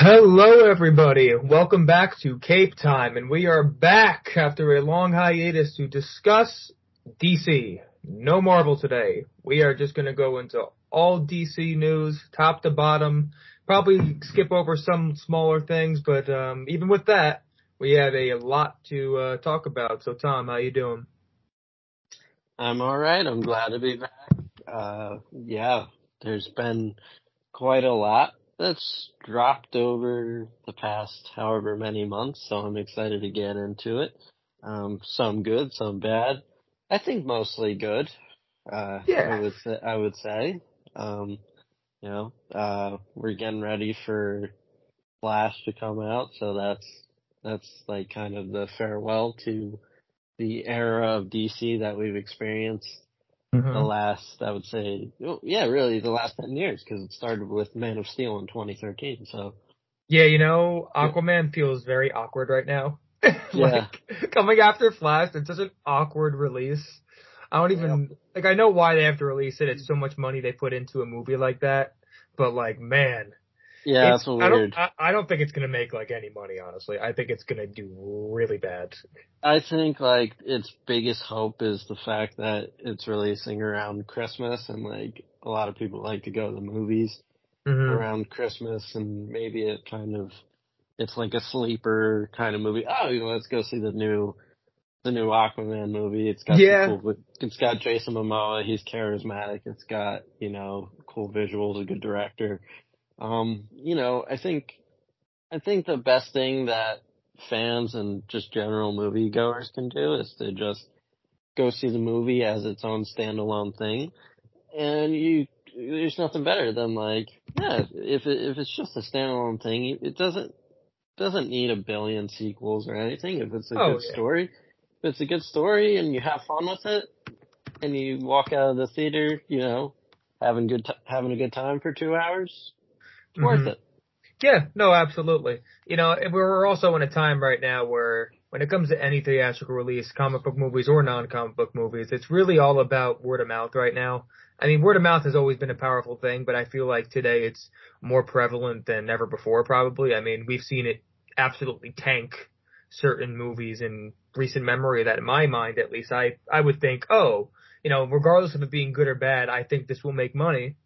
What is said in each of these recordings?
Hello everybody, welcome back to Cape Time, and we are back after a long hiatus to discuss DC. No Marvel today. We are just gonna go into all DC news, top to bottom, probably skip over some smaller things, but um, even with that, we have a lot to uh, talk about. So Tom, how you doing? I'm alright, I'm glad to be back. Uh, yeah, there's been quite a lot that's dropped over the past however many months, so I'm excited to get into it. Um, some good, some bad. I think mostly good. Uh, Yeah. I would say, I would say. Um, you know, uh, we're getting ready for Flash to come out, so that's, that's like kind of the farewell to the era of DC that we've experienced Mm-hmm. the last, I would say, yeah, really the last 10 years, because it started with Man of Steel in 2013, so. Yeah, you know, Aquaman feels very awkward right now. like coming after Flash, it's such an awkward release. I don't even like. I know why they have to release it. It's so much money they put into a movie like that. But like, man, Yeah, it's- that's I weird. don't. I, I don't think it's gonna make like any money. Honestly, I think it's gonna do really bad. I think like its biggest hope is the fact that it's releasing around Christmas and like a lot of people like to go to the movies Mhm. around Christmas and maybe it kind of it's like a sleeper kind of movie. Oh, you know, let's go see the new the new Aquaman movie. It's got Yeah. cool, it's got Jason Momoa. He's charismatic. It's got you know cool visuals, a good director. Um, you know, I think I think the best thing that fans and just general moviegoers can do is to just go see the movie as its own standalone thing, and you there's nothing better than like yeah if it, if it's just a standalone thing, it doesn't doesn't need a billion sequels or anything. If it's a Oh, good yeah. story, if it's a good story and you have fun with it, and you walk out of the theater, you know, having good t- having a good time for two hours, it's worth Mhm. it. Yeah, no, absolutely. You know, and we're also in a time right now where when it comes to any theatrical release, comic book movies or non-comic book movies, it's really all about word of mouth right now. I mean, word of mouth has always been a powerful thing, but I feel like today it's more prevalent than ever before, probably. I mean, we've seen it absolutely tank certain movies in recent memory that in my mind, at least, I, I would think, oh, you know, regardless of it being good or bad, I think this will make money.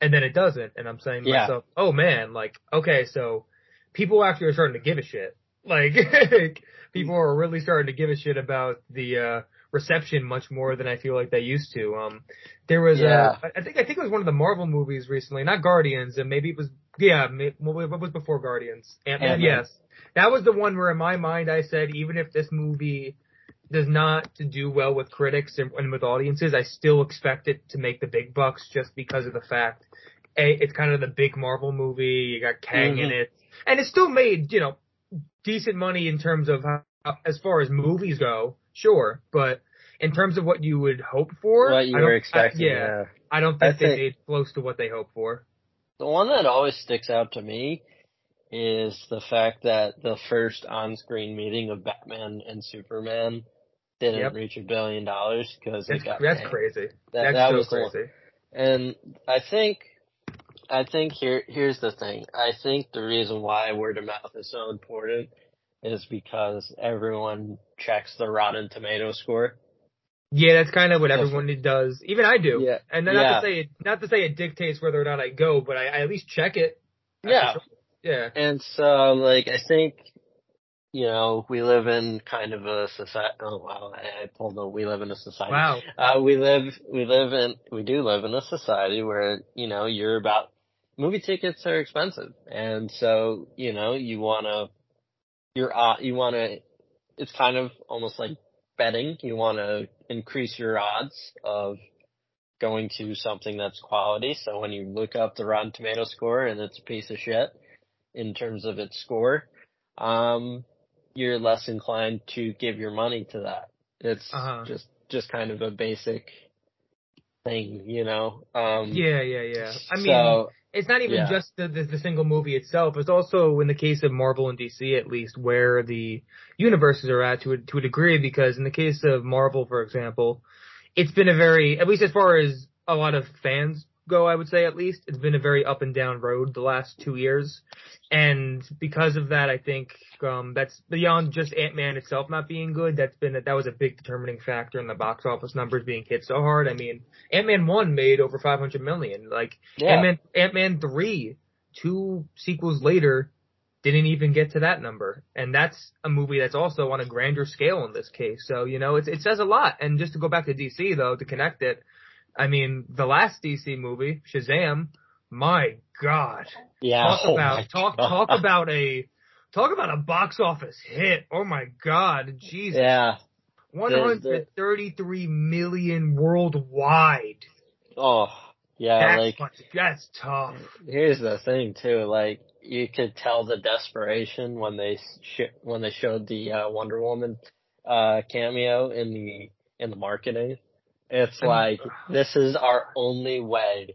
And then it doesn't. And I'm saying to Yeah. myself, oh man, like, okay, so people actually are starting to give a shit. Like, people are really starting to give a shit about the, uh, reception much more than I feel like they used to. Um, there was, Yeah. uh, I think, I think it was one of the Marvel movies recently, not Guardians, and maybe it was, yeah, what was before Guardians? Ant-Man, Ant-Man. yes. That was the one where in my mind I said, even if this movie does not do well with critics and, and with audiences, I still expect it to make the big bucks just because of the fact, A, it's kind of the big Marvel movie, you got Kang in Mhm. it, and it still made, you know, decent money in terms of how, as far as movies go, sure, but in terms of what you would hope for, What you I were expecting, I, yeah, yeah. I don't I think they think- made close to what they hoped for. The one that always sticks out to me is the fact that the first on-screen meeting of Batman and Superman didn't Yep. reach a billion dollars because it That's, got that's canned. crazy. That, that's that so was crazy. And I think, I think here, here's the thing. I think the reason why word of mouth is so important is because everyone checks the Rotten Tomato score. Yeah, that's kind of what everyone does. Even I do. Yeah. And not Yeah. to say it, not to say it dictates whether or not I go, but I, I at least check it. Yeah. Yeah. And so, like, I think, you know, we live in kind of a society. Oh wow, I, I pulled a we live in a society. Wow. Uh, we live, we live in, we do live in a society where, you know, you're about, movie tickets are expensive. And so, you know, you wanna, you're, uh, you wanna, it's kind of almost like betting. You wanna increase your odds of going to something that's quality. So when you look up the Rotten Tomato score and it's a piece of shit in terms of its score, um, you're less inclined to give your money to that. It's Uh-huh. just just kind of a basic thing, you know. Um, Yeah, yeah, yeah. I mean, so it's not even yeah. just the, the the single movie itself. It's also in the case of Marvel and DC, at least, where the universes are at to a, to a degree. Because in the case of Marvel, for example, it's been a very, at least as far as a lot of fans go, I would say at least. It's been a very up and down road the last two years. And because of that, I think, um, that's beyond just Ant-Man itself not being good. That's been, that was a big determining factor in the box office numbers being hit so hard. I mean, Ant-Man 1 made over 500 million. Like, Yeah. Ant-Man, Ant-Man 3, two sequels later, didn't even get to that number. And that's a movie that's also on a grander scale in this case. So, you know, it's, it says a lot. And just to go back to DC though, to connect it, I mean, the last DC movie, Shazam, my God. Yeah. Talk oh about, talk, God. talk about a, talk about a box office hit. Oh my God. Jesus. Yeah. 133 million worldwide. Oh, yeah. That's, like, fucking- that's tough. here's the thing too. Like, you could tell the desperation when they sh- when they showed the uh, Wonder Woman uh cameo in the in the marketing. It's like this is our only way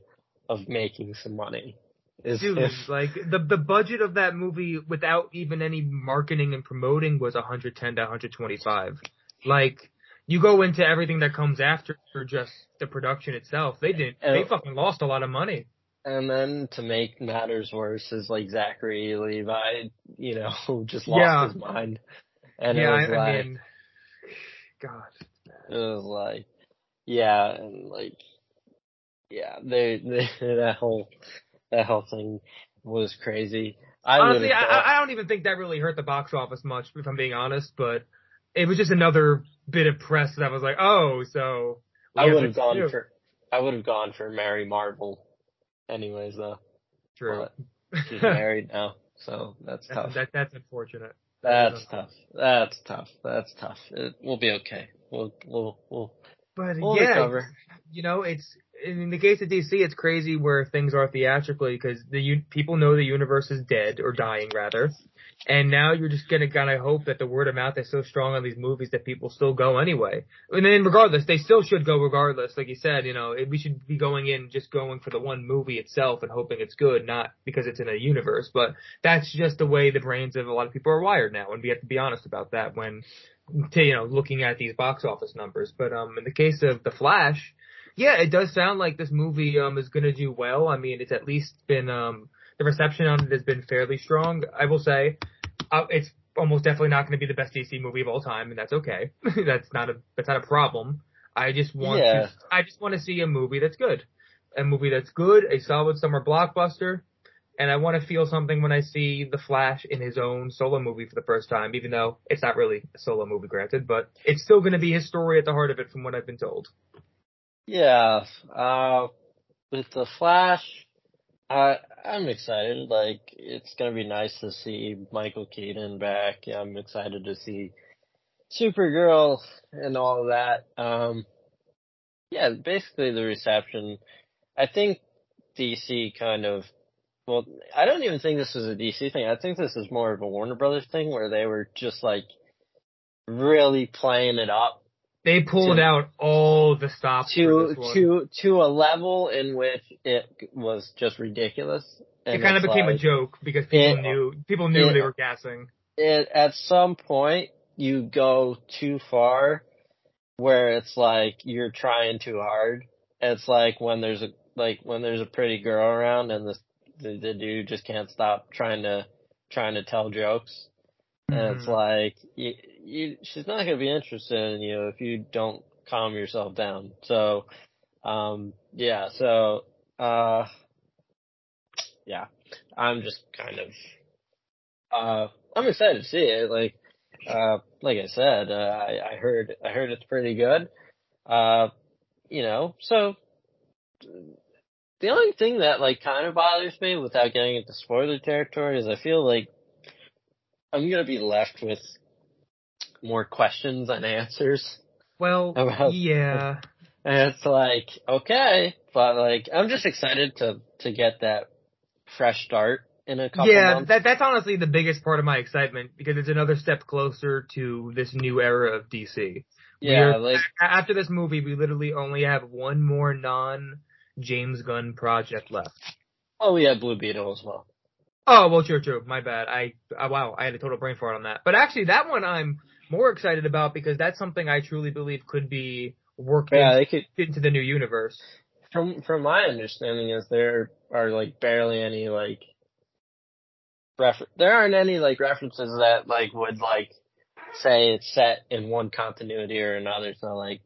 of making some money. Is Dude, if like the the budget of that movie without even any marketing and promoting was 110 to 125. Like you go into everything that comes after for just the production itself. They didn't. They fucking lost a lot of money. And then to make matters worse is like Zachary Levi, you know, just lost Yeah. his mind. And yeah, it was I, like, I mean, God. it was like, yeah, and like, yeah, they, they that whole, that whole thing was crazy. I Honestly, I, thought- I I don't even think that really hurt the box office much, if I'm being honest. But it was just another bit of press that was like, oh, so I would have gone do. for, I would have gone for Mary Marvel, anyways though. True. She's married now, so that's That's, tough. that, that's unfortunate. That's tough. That's tough. That's tough. It, we'll be okay. We'll, we'll, we'll, But we'll yeah, recover. you know, it's in the case of DC, it's crazy where things are theatrically because the u- people know the universe is dead or dying rather, and now you're just gonna kind of hope that the word of mouth is so strong on these movies that people still go anyway. And then regardless, they still should go regardless. Like you said, you know, it, we should be going in just going for the one movie itself and hoping it's good, not because it's in a universe. But that's just the way the brains of a lot of people are wired now, and we have to be honest about that when to, you know, looking at these box office numbers. But um, in the case of The Flash, yeah, it does sound like this movie um is going to do well. I mean, it's at least been um the reception on it has been fairly strong. I will say, uh, it's almost definitely not going to be the best DC movie of all time, and that's okay. that's not a that's not a problem. I just want Yeah. to I just want to see a movie that's good, a movie that's good, a solid summer blockbuster. And I want to feel something when I see The Flash in his own solo movie for the first time, even though it's not really a solo movie, granted, but it's still going to be his story at the heart of it, from what I've been told. Yeah, uh, with the Flash, I I'm excited. Like, it's gonna be nice to see Michael Keaton back. I'm excited to see Supergirl and all that. Um, yeah, basically the reception. I think DC kind of, well, I don't even think this is a DC thing. I think this is more of a Warner Brothers thing where they were just like really playing it up They pulled To- out all the stops to to to a level in which it was just ridiculous. it kind of became a joke because people It- knew people knew it- they were gassing. It at some point you go too far, where it's like you're trying too hard. It's like when there's a like when there's a pretty girl around and the the, the dude just can't stop trying to trying to tell jokes. And it's Mhm. like you, you, she's not gonna be interested in you if you don't calm yourself down. So, um, yeah. So, uh, yeah, I'm just kind of, uh, I'm excited to see it. Like, uh, like I said, uh, I, I heard, I heard it's pretty good. Uh, you know, so the only thing that like kind of bothers me without getting into spoiler territory is I feel like I'm gonna be left with more questions than answers. Well, About- yeah, And it's like, okay, but like, I'm just excited to, to get that fresh start in a couple yeah. months. That that's honestly the biggest part of my excitement because it's another step closer to this new era of DC. yeah, we're- like, After this movie, we literally only have one more non James Gunn project left. oh, we had Blue Beetle as well. Oh well, true, true. My bad. I uh, wow, I had a total brain fart on that. But actually, that one I'm more excited about because that's something I truly believe could be worked Yeah, they could, into the new universe. From from my understanding is there are like barely any like refer- there aren't any like references that like would like say it's set in one continuity or another. So like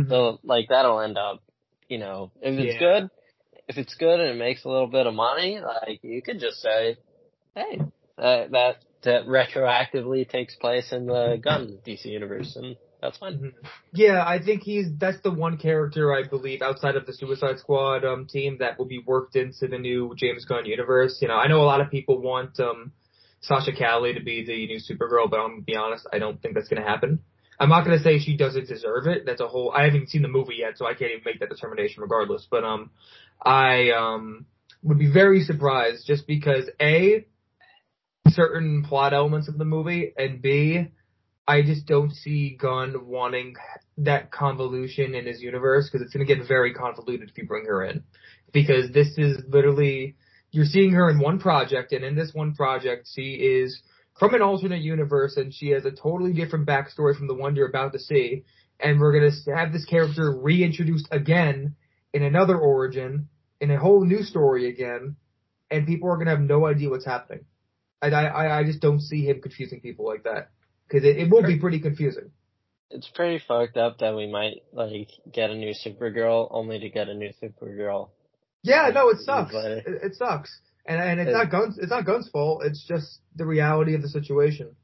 Mm-hmm. so like that'll end up, you know, if it's Yeah. good, if it's good and it makes a little bit of money, like you could just say, hey, that that that retroactively takes place in the Gunn DC universe, and that's fine. Mhm. Yeah, I think he's that's the one character I believe outside of the Suicide Squad um team that will be worked into the new James Gunn universe. You know, I know a lot of people want um Sasha Calle to be the new Supergirl, but I'm gonna be honest, I don't think that's gonna happen. I'm not gonna say she doesn't deserve it. That's a whole I haven't seen the movie yet, so I can't even make that determination regardless. But um I um would be very surprised just because A certain plot elements of the movie and B I just don't see Gunn wanting that convolution in his universe because it's going to get very convoluted if you bring her in. Because this is literally, you're seeing her in one project and in this one project she is from an alternate universe and she has a totally different backstory from the one you're about to see. And we're going to have this character reintroduced again in another origin, in a whole new story again, and people are going to have no idea what's happening. And I, I, I just don't see him confusing people like that because it, it will be pretty confusing. It's pretty fucked up that we might like get a new Supergirl only to get a new Supergirl. Yeah, no, it sucks. It, it sucks, and and it's It- not Gunn's. It's not Gunn's fault. It's just the reality of the situation.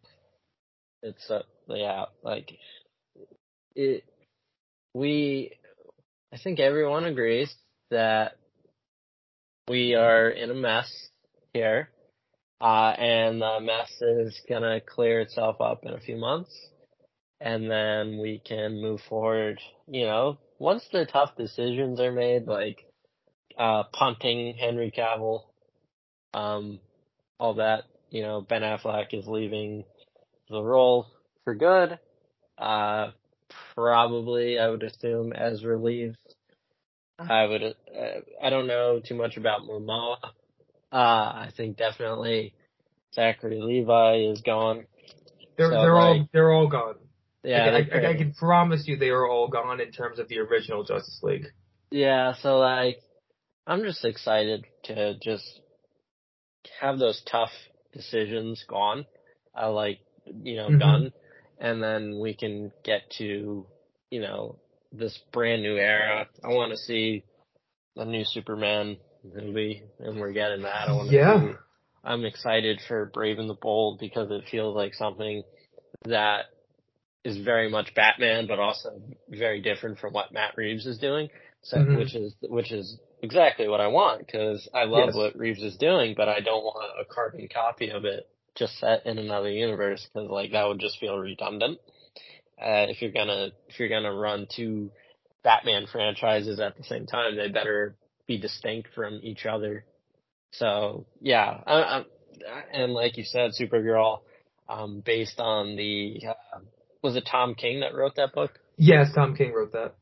It's uh, yeah, like it. We, I think everyone agrees that we are in a mess here, uh, and the mess is gonna clear itself up in a few months, and then we can move forward. You know, once the tough decisions are made, like uh, punting Henry Cavill, um, all that. You know, Ben Affleck is leaving the role for good. Uh, probably, I would assume Ezra leaves. I would, uh, I don't know too much about Momoa. Uh, I think definitely Zachary Levi is gone. They're So, they're all they're all gone. Yeah, I, I, I can promise you they are all gone in terms of the original Justice League. Yeah, so like, I'm just excited to just have those tough decisions gone. I like, you know, Mhm. done. And then we can get to, you know, this brand new era. I want to see a new Superman movie, and we're getting that. I want Yeah. see, I'm excited for Brave and the Bold because it feels like something that is very much Batman, but also very different from what Matt Reeves is doing. So, Mhm. which is which is exactly what I want because I love Yes. what Reeves is doing, but I don't want a carbon copy of it just set in another universe because like that would just feel redundant. Uh, if you're gonna if you're gonna run two Batman franchises at the same time, they better be distinct from each other. So yeah, I, I, and like you said, Supergirl, um, based on the uh, was it Tom King that wrote that book? Yes, Tom King wrote that.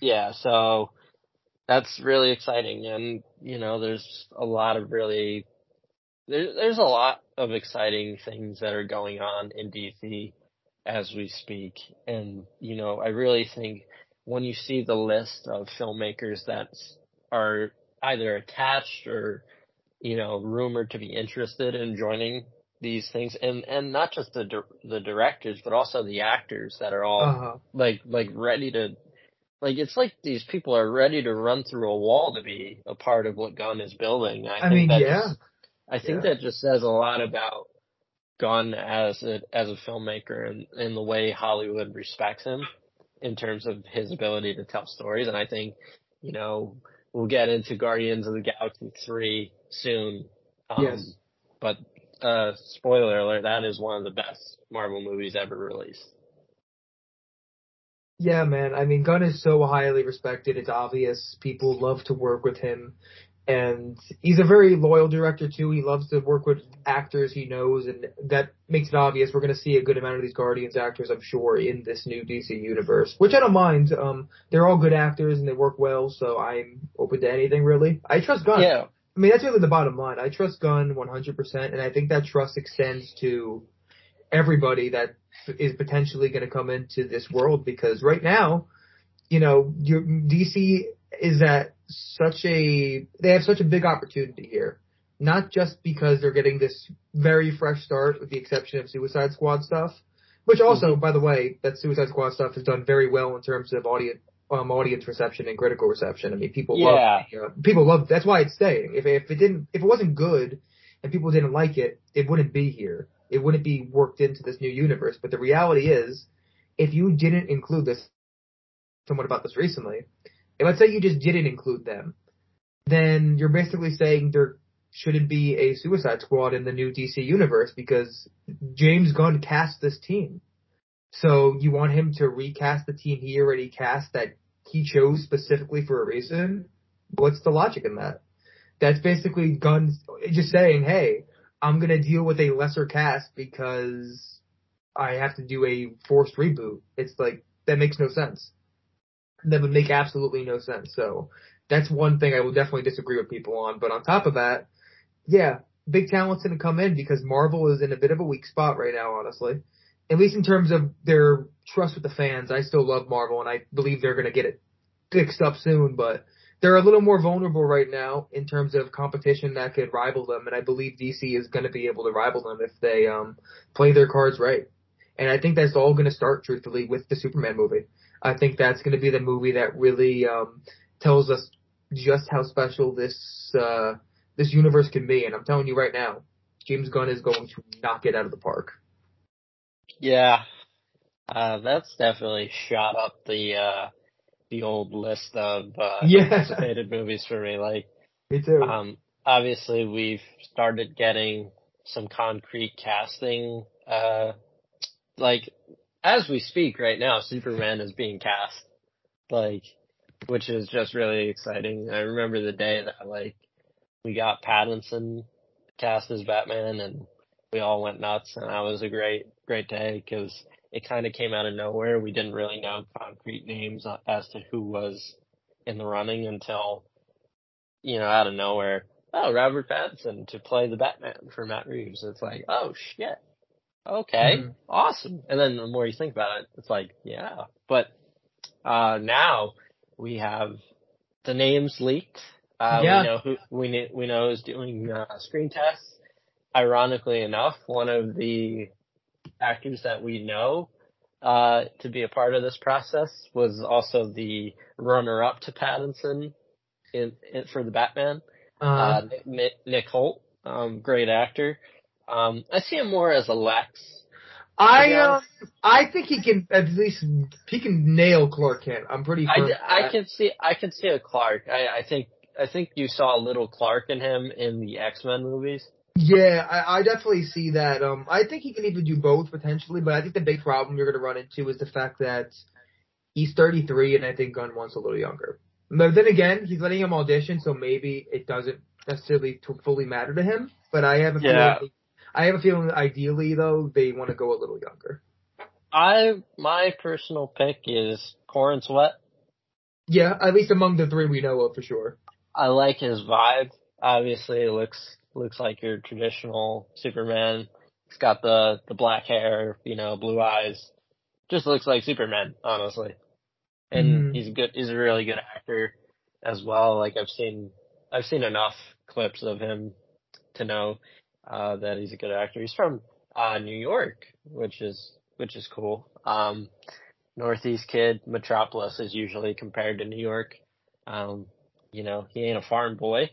Yeah, so that's really exciting, and you know, there's a lot of really there, there's a lot of exciting things that are going on in DC as we speak, and you know, I really think when you see the list of filmmakers that are either attached or you know rumored to be interested in joining these things, and and not just the the directors, but also the actors that are all Uh huh. like like ready to like it's like these people are ready to run through a wall to be a part of what Gunn is building. I, I think mean, that yeah. just- I think Yeah. that just says a lot about Gunn as a as a filmmaker and, and the way Hollywood respects him in terms of his ability to tell stories. And I think, you know, we'll get into Guardians of the Galaxy three soon. Um, Yes. But uh, spoiler alert, that is one of the best Marvel movies ever released. Yeah, man. I mean, Gunn is so highly respected. It's obvious. People love to work with him. And he's a very loyal director too. He loves to work with actors he knows and that makes it obvious we're gonna see a good amount of these Guardians actors, I'm sure, in this new DC universe. Which I don't mind. Um they're all good actors and they work well, so I'm open to anything really. I trust Gunn. Yeah. I mean, that's really the bottom line. I trust Gunn 100%, and I think that trust extends to everybody that is potentially going to come into this world because right now, you know, your DC is that such a they have such a big opportunity here. Not just because they're getting this very fresh start, with the exception of Suicide Squad stuff, which also, mm-hmm. by the way, that Suicide Squad stuff has done very well in terms of audience um, audience reception and critical reception. I mean, people yeah. love you know, people love that's why it's staying. If if it didn't if it wasn't good and people didn't like it, it wouldn't be here. It wouldn't be worked into this new universe. But the reality is, if you didn't include this, someone about this recently, and let's say you just didn't include them, then you're basically saying there shouldn't be a Suicide Squad in the new DC universe because James Gunn cast this team. So you want him to recast the team he already cast that he chose specifically for a reason? What's the logic in that? That's basically Gunn just saying, hey, I'm gonna deal with a lesser cast because I have to do a forced reboot. It's like, that makes no sense. That would make absolutely no sense. So that's one thing I will definitely disagree with people on. But on top of that, yeah, big talent's gonna come in because Marvel is in a bit of a weak spot right now, honestly at least in terms of their trust with the fans, I still love Marvel and I believe they're to get it fixed up soon, but they're a little more vulnerable right now in terms of competition that could rival them, and I believe DC is going to be able to rival them if they um, play their cards right. And I think that's all going to start, truthfully, with the Superman movie. I think that's going to be the movie that really um, tells us just how special this uh, this universe can be. And I'm telling you right now, James Gunn is going to knock it out of the park. Yeah, uh, that's definitely shot up the uh, the old list of uh, yeah. anticipated movies for me. Like, me too. Um, obviously, we've started getting some concrete casting. Uh, like, as we speak right now, Superman is being cast. Like, which is just really exciting. I remember the day that like we got Pattinson cast as Batman, and we all went nuts, and that was a great great day because it kind of came out of nowhere. We didn't really know concrete names as to who was in the running until, you know, out of nowhere. Oh, Robert Pattinson to play the Batman for Matt Reeves. It's like, oh shit. Okay. Mm-hmm. Awesome. And then the more you think about it, it's like, yeah. But, uh, now we have the names leaked. Uh, yeah. we know who, we, we know is doing, uh, screen tests. Ironically enough, one of the actors that we know uh, to be a part of this process was also the runner-up to Pattinson in, in for the Batman. Uh-huh. Uh, Nick, Nick Hoult, um, great actor. Um, I see him more as a Lex. I uh, I think he can at least he can nail Clark Kent. I'm pretty. I, I can see I can see a Clark. I, I think I think you saw a little Clark in him in the X Men movies. Yeah, I, I definitely see that. Um, I think he can even do both potentially, but I think the big problem you're going to run into is the fact that he's 33 and I think Gunn wants a little younger. But then again, he's letting him audition, so maybe it doesn't necessarily fully matter to him. But I have a yeah. feeling, I have a feeling ideally though they want to go a little younger. I my personal pick is Corenswet. Yeah, at least among the three we know of for sure. I like his vibe. Obviously, it looks looks like your traditional Superman. He's got the the black hair, you know, blue eyes. Just looks like Superman, honestly. And mm. he's a good. He's a really good actor as well. Like I've seen, I've seen enough clips of him to know uh, that he's a good actor. He's from uh, New York, which is which is cool. Um, Northeast kid, Metropolis is usually compared to New York. Um, you know, he ain't a farm boy.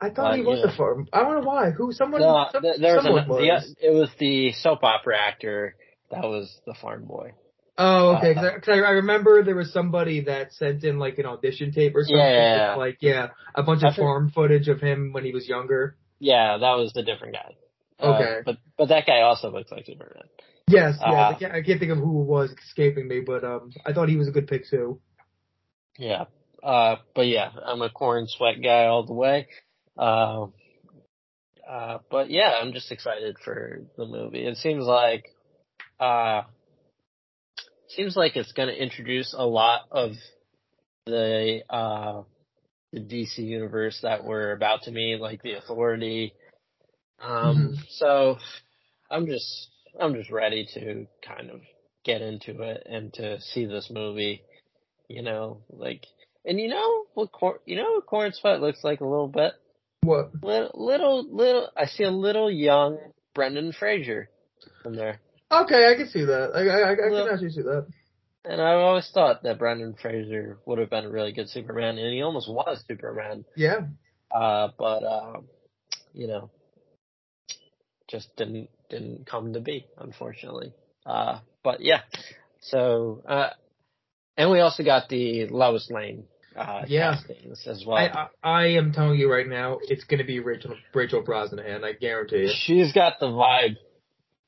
I thought uh, he was yeah. a farm. I don't know why. Who? Someone. No, some, there was, an, was. The, it was the soap opera actor that was the farm boy. Oh, okay. Because uh, I, I, remember there was somebody that sent in like an audition tape or something. Yeah. Like yeah, a bunch of farm footage of him when he was younger. Yeah, that was a different guy. Uh, okay. Uh, but but that guy also looks like Superman. Yes, yeah. Uh, I, can't, I can't think of who it was escaping me, but um, I thought he was a good pick too. Yeah. Uh, but yeah, I'm a Corenswet guy all the way. Uh, uh, but yeah, I'm just excited for the movie. It seems like, uh, seems like it's going to introduce a lot of the, uh, the DC universe that we're about to meet, like the Authority. Um, mm-hmm. so I'm just, I'm just ready to kind of get into it and to see this movie. You know, like And you know what? Cor- you know what Corenswet looks like a little bit. What? Little, little, little. I see a little young Brendan Fraser in there. Okay, I can see that. I I, I, I Well- can actually see that. And I've always thought that Brendan Fraser would have been a really good Superman, and he almost was Superman. Yeah. Uh, but uh, you know, just didn't didn't come to be, unfortunately. Uh, but yeah. So, uh, and we also got the Lois Lane uh, Yeah. castings as well. I, I I am telling you right now, it's gonna be Rachel Rachel Brosnahan. I guarantee you. She's got the vibe.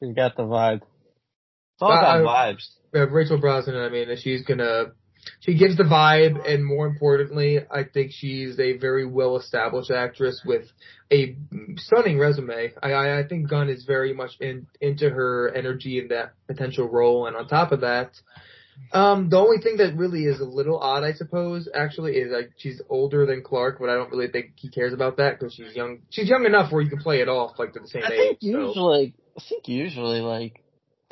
She's got the vibe. It's all Uh, about I- vibes. Uh, Rachel Brosnahan. I mean, she's gonna. She gives the vibe, and more importantly, I think she's a very well established actress with a stunning resume. I, I, I think Gunn is very much in, into her energy in that potential role, and on top of that, um, the only thing that really is a little odd, I suppose, actually, is like she's older than Clark, but I don't really think he cares about that because she's young. She's young enough where you can play it off like they're the same I age. think so. usually, I think usually like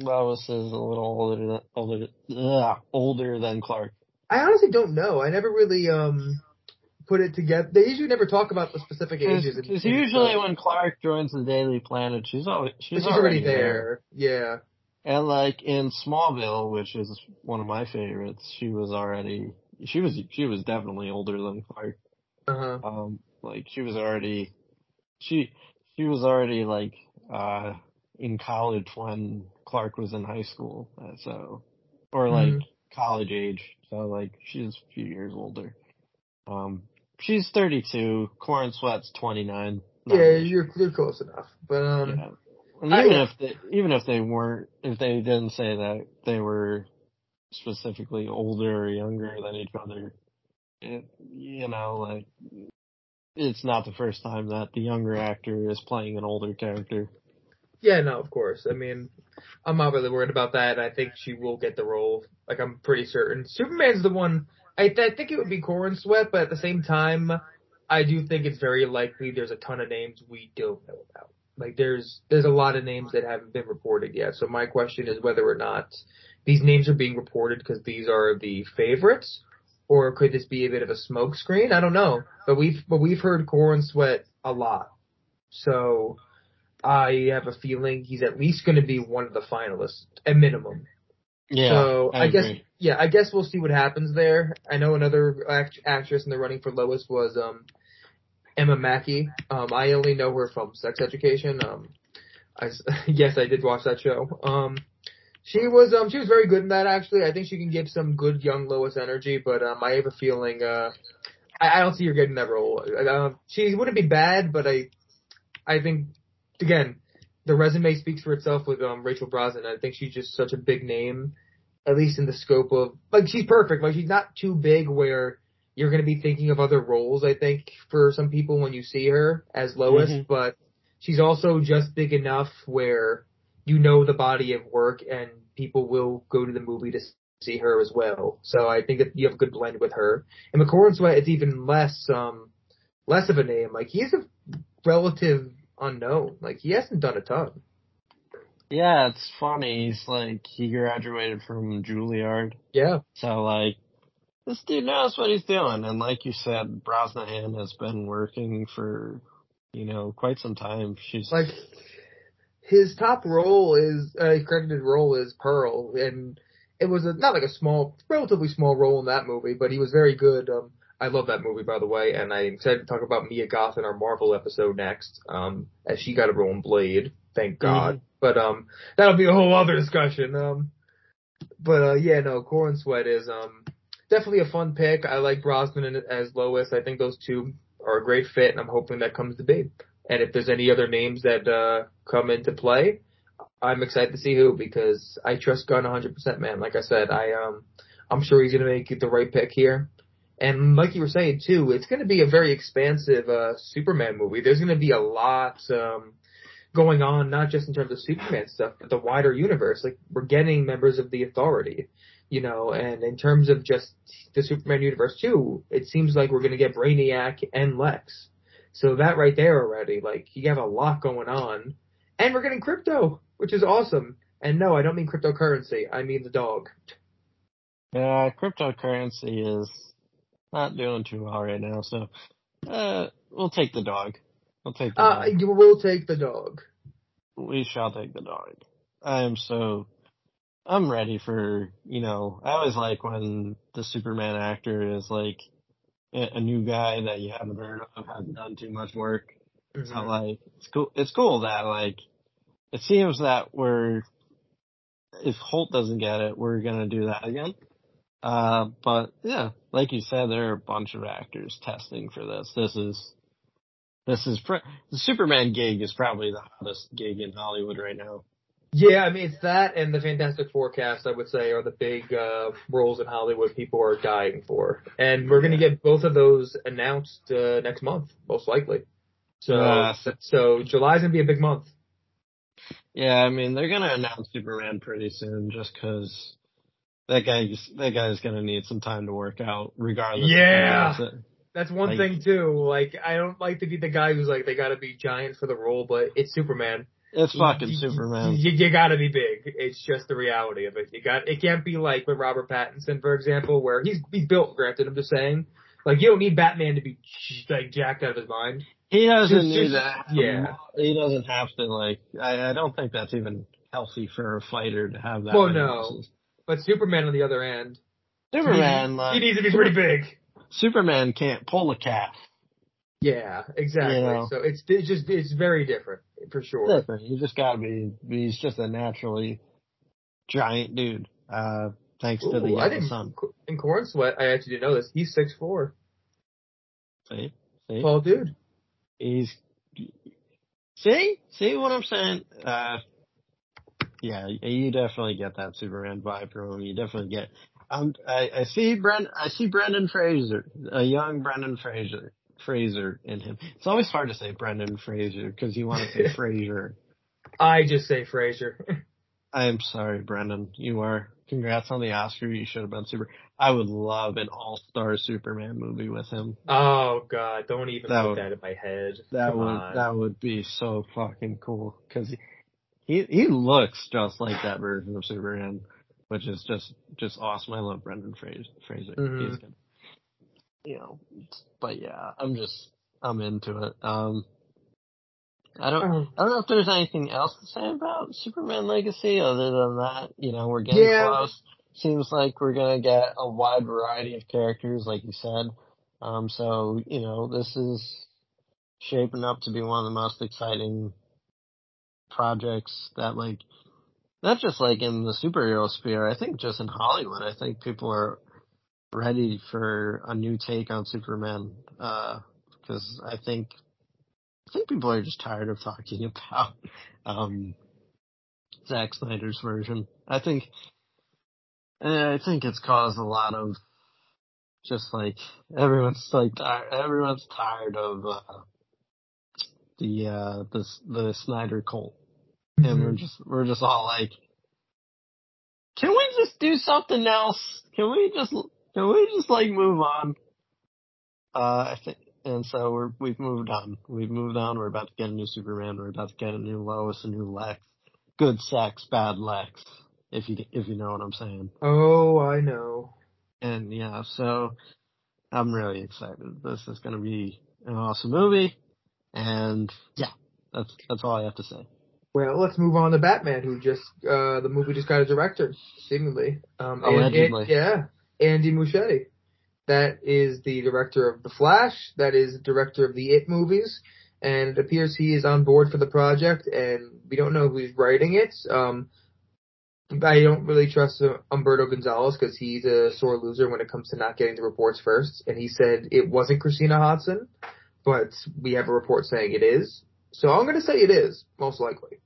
Lois is a little older than older, ugh, older than Clark. I honestly don't know. I never really um put it together. They usually never talk about the specific ages. in- Because usually stuff. when Clark joins the Daily Planet, she's always she's, she's already there. Yeah. And like in Smallville, which is one of my favorites, she was already she was she was definitely older than Clark. Uh huh. Um, like she was already she she was already like uh in college when Clark was in high school, uh, so or like Mhm. college age. So like she's a few years older. Um, she's 32. Corenswet's 29. Yeah, you're you're close enough. But um, Yeah. And even if they, even if they weren't, if they didn't say that they were specifically older or younger than each other, it, you know, like it's not the first time that the younger actor is playing an older character. yeah, no, of course. I mean, I'm not really worried about that. I think she will get the role. Like I'm pretty certain. Superman's the one. I, th- I think it would be Corenswet, but at the same time, I do think it's very likely there's a ton of names we don't know about. Like there's there's a lot of names that haven't been reported yet. So my question is whether or not these names are being reported because these are the favorites, or could this be a bit of a smokescreen? I don't know. But we've but we've heard Corenswet a lot, so I have a feeling he's at least going to be one of the finalists at minimum. Yeah. so I, guess agree. yeah, I guess we'll see what happens there. I know another act- actress in the running for Lois was um Emma Mackey. Um, I only know her from Sex Education. Um, I yes, I did watch that show. Um, she was um she was very good in that actually. I think she can give some good young Lois energy, but um I have a feeling uh I, I don't see her getting that role. Uh, she wouldn't be bad, but I I think again the resume speaks for itself with um Rachel Brosnahan. I think she's just such a big name, at least in the scope of like she's perfect. Like she's not too big where you're going to be thinking of other roles. I think for some people when you see her as Lois, Mhm. but she's also just big enough where you know the body of work and people will go to the movie to see her as well. So I think that you have a good blend with her. And McCoran Sweat, it's even less um less of a name. Like he's a relative unknown. Like he hasn't done a ton. Yeah, it's funny. He's like he graduated from Juilliard, Yeah. so like this dude knows what he's doing. And like you said, Brosnahan has been working for you know quite some time. She's Like his top role is uh, credited role is Pearl, and it was a, not like a small, relatively small role in that movie, but he was very good. Um, I love that movie, by the way, and I'm excited to talk about Mia Goth in our Marvel episode next, um, as she got a role in Blade. Thank God. But um, that'll be a whole other discussion. Um, but uh, yeah, no, Corenswet is um definitely a fun pick. I like Brosnahan as Lois. I think those two are a great fit, and I'm hoping that comes to be. And if there's any other names that uh, come into play, I'm excited to see who because I trust Gunn 100%, man. Like I said, I um, I'm sure he's gonna make the right pick here. And like you were saying too, it's gonna be a very expansive uh, Superman movie. There's gonna be a lot um, going on, not just in terms of Superman stuff, but the wider universe. Like we're getting members of the Authority, you know, and in terms of just the Superman universe too, it seems like we're gonna get Brainiac and Lex. So that right there already, like you have a lot going on, and we're getting Krypto, which is awesome. And no, I don't mean cryptocurrency. I mean the dog. yeah, cryptocurrency is not doing too well right now. So, uh, we'll take the dog. We'll take the Uh, dog. you will take the dog. We shall take the dog. I am so. I'm ready for you know. I always like when the Superman actor is like a, new guy that you haven't heard of, hasn't done too much work. So Mhm. like it's cool. It's cool that like it seems that we're if Hoult doesn't get it, we're gonna do that again. Uh, but yeah, like you said, there are a bunch of actors testing for this. This is this is the Superman gig is probably the hottest gig in Hollywood right now. Yeah, I mean it's that and the Fantastic Four cast. I would say are the big uh, roles in Hollywood people are dying for, and we're gonna get both of those announced uh, next month, most likely. So Yeah. so July's gonna be a big month. Yeah, I mean they're gonna announce Superman pretty soon, just because that guy's that guy's gonna need some time to work out, regardless. Yeah. Of who does it. That's one Like- thing too. Like I don't like to be the guy who's like they gotta be giant for the role, but it's Superman. It's fucking You- Superman. You, you gotta be big. It's just the reality of it. You got it can't be like with Robert Pattinson, for example, where he's he's built. Granted, I'm just saying, like you don't need Batman to be like jacked out of his mind. He doesn't Just- need that. yeah. He doesn't have to like. I, I don't think that's even healthy for a fighter to have that. Well, no. But Superman, on the other end, Superman. he, like, he needs to be pretty big. Superman can't pull a calf. Yeah, exactly. You know. So it's it's just it's very different for sure. Different. You just gotta be. He's just a naturally giant dude. Uh, thanks to the Ooh, I didn't. sun. In Corenswet, I actually didn't know this. He's six four, See, see, tall dude. he's. See, see what I'm saying? Uh, yeah, you definitely get that Superman vibe from him. You definitely get. Um, I, I see Brent. I see Brendan Fraser, a young Brendan Fraser, Fraser in him. It's always hard to say Brendan Fraser because you want to say Fraser. I just say Fraser. I am sorry, Brendan. You are. Congrats on the Oscar. You should have been super. I would love an all-star Superman movie with him. oh God, don't even That put would- that in my head. That Come would on. that would be so fucking cool because he, he he looks just like that version of Superman, which is just just awesome. I love Brendan Fraser. Fraser. Mhm. He's good. You know, but yeah, I'm just I'm into it. Um, I don't Oh. I don't know if there's anything else to say about Superman Legacy other than that. You know, we're getting Yeah. close. Seems like we're gonna get a wide variety of characters, like you said. Um, so you know, this is shaping up to be one of the most exciting projects that like not just like in the superhero sphere, I think just in Hollywood, I think people are ready for a new take on Superman. Uh, cause I think, I think people are just tired of talking about, um, Zack Snyder's version. I think, eh, I think it's caused a lot of just like everyone's like tired, everyone's tired of, uh, the, uh, the, the Snyder cult and we're Mhm. just we're just all like, can we just do something else? Can we just can we just like move on? Uh, I think, and so we're we've moved on. We've moved on. We're about to get a new Superman. We're about to get a new Lois, a new Lex. Good sex, bad Lex. If you if you know what I'm saying. Oh, I know. And yeah, so I'm really excited. This is gonna be an awesome movie. And yeah, that's that's all I have to say. Well, let's move on to Batman, who just uh the movie just got a director, seemingly. Um, Allegedly. yeah, Andy Muschietti. That is the director of The Flash. That is director of the It movies, and it appears he is on board for the project. And we don't know who's writing it. Um, I don't really trust uh, Umberto Gonzalez because he's a sore loser when it comes to not getting the reports first. And he said it wasn't Christina Hodson, but we have a report saying it is. So I'm gonna say it is most likely.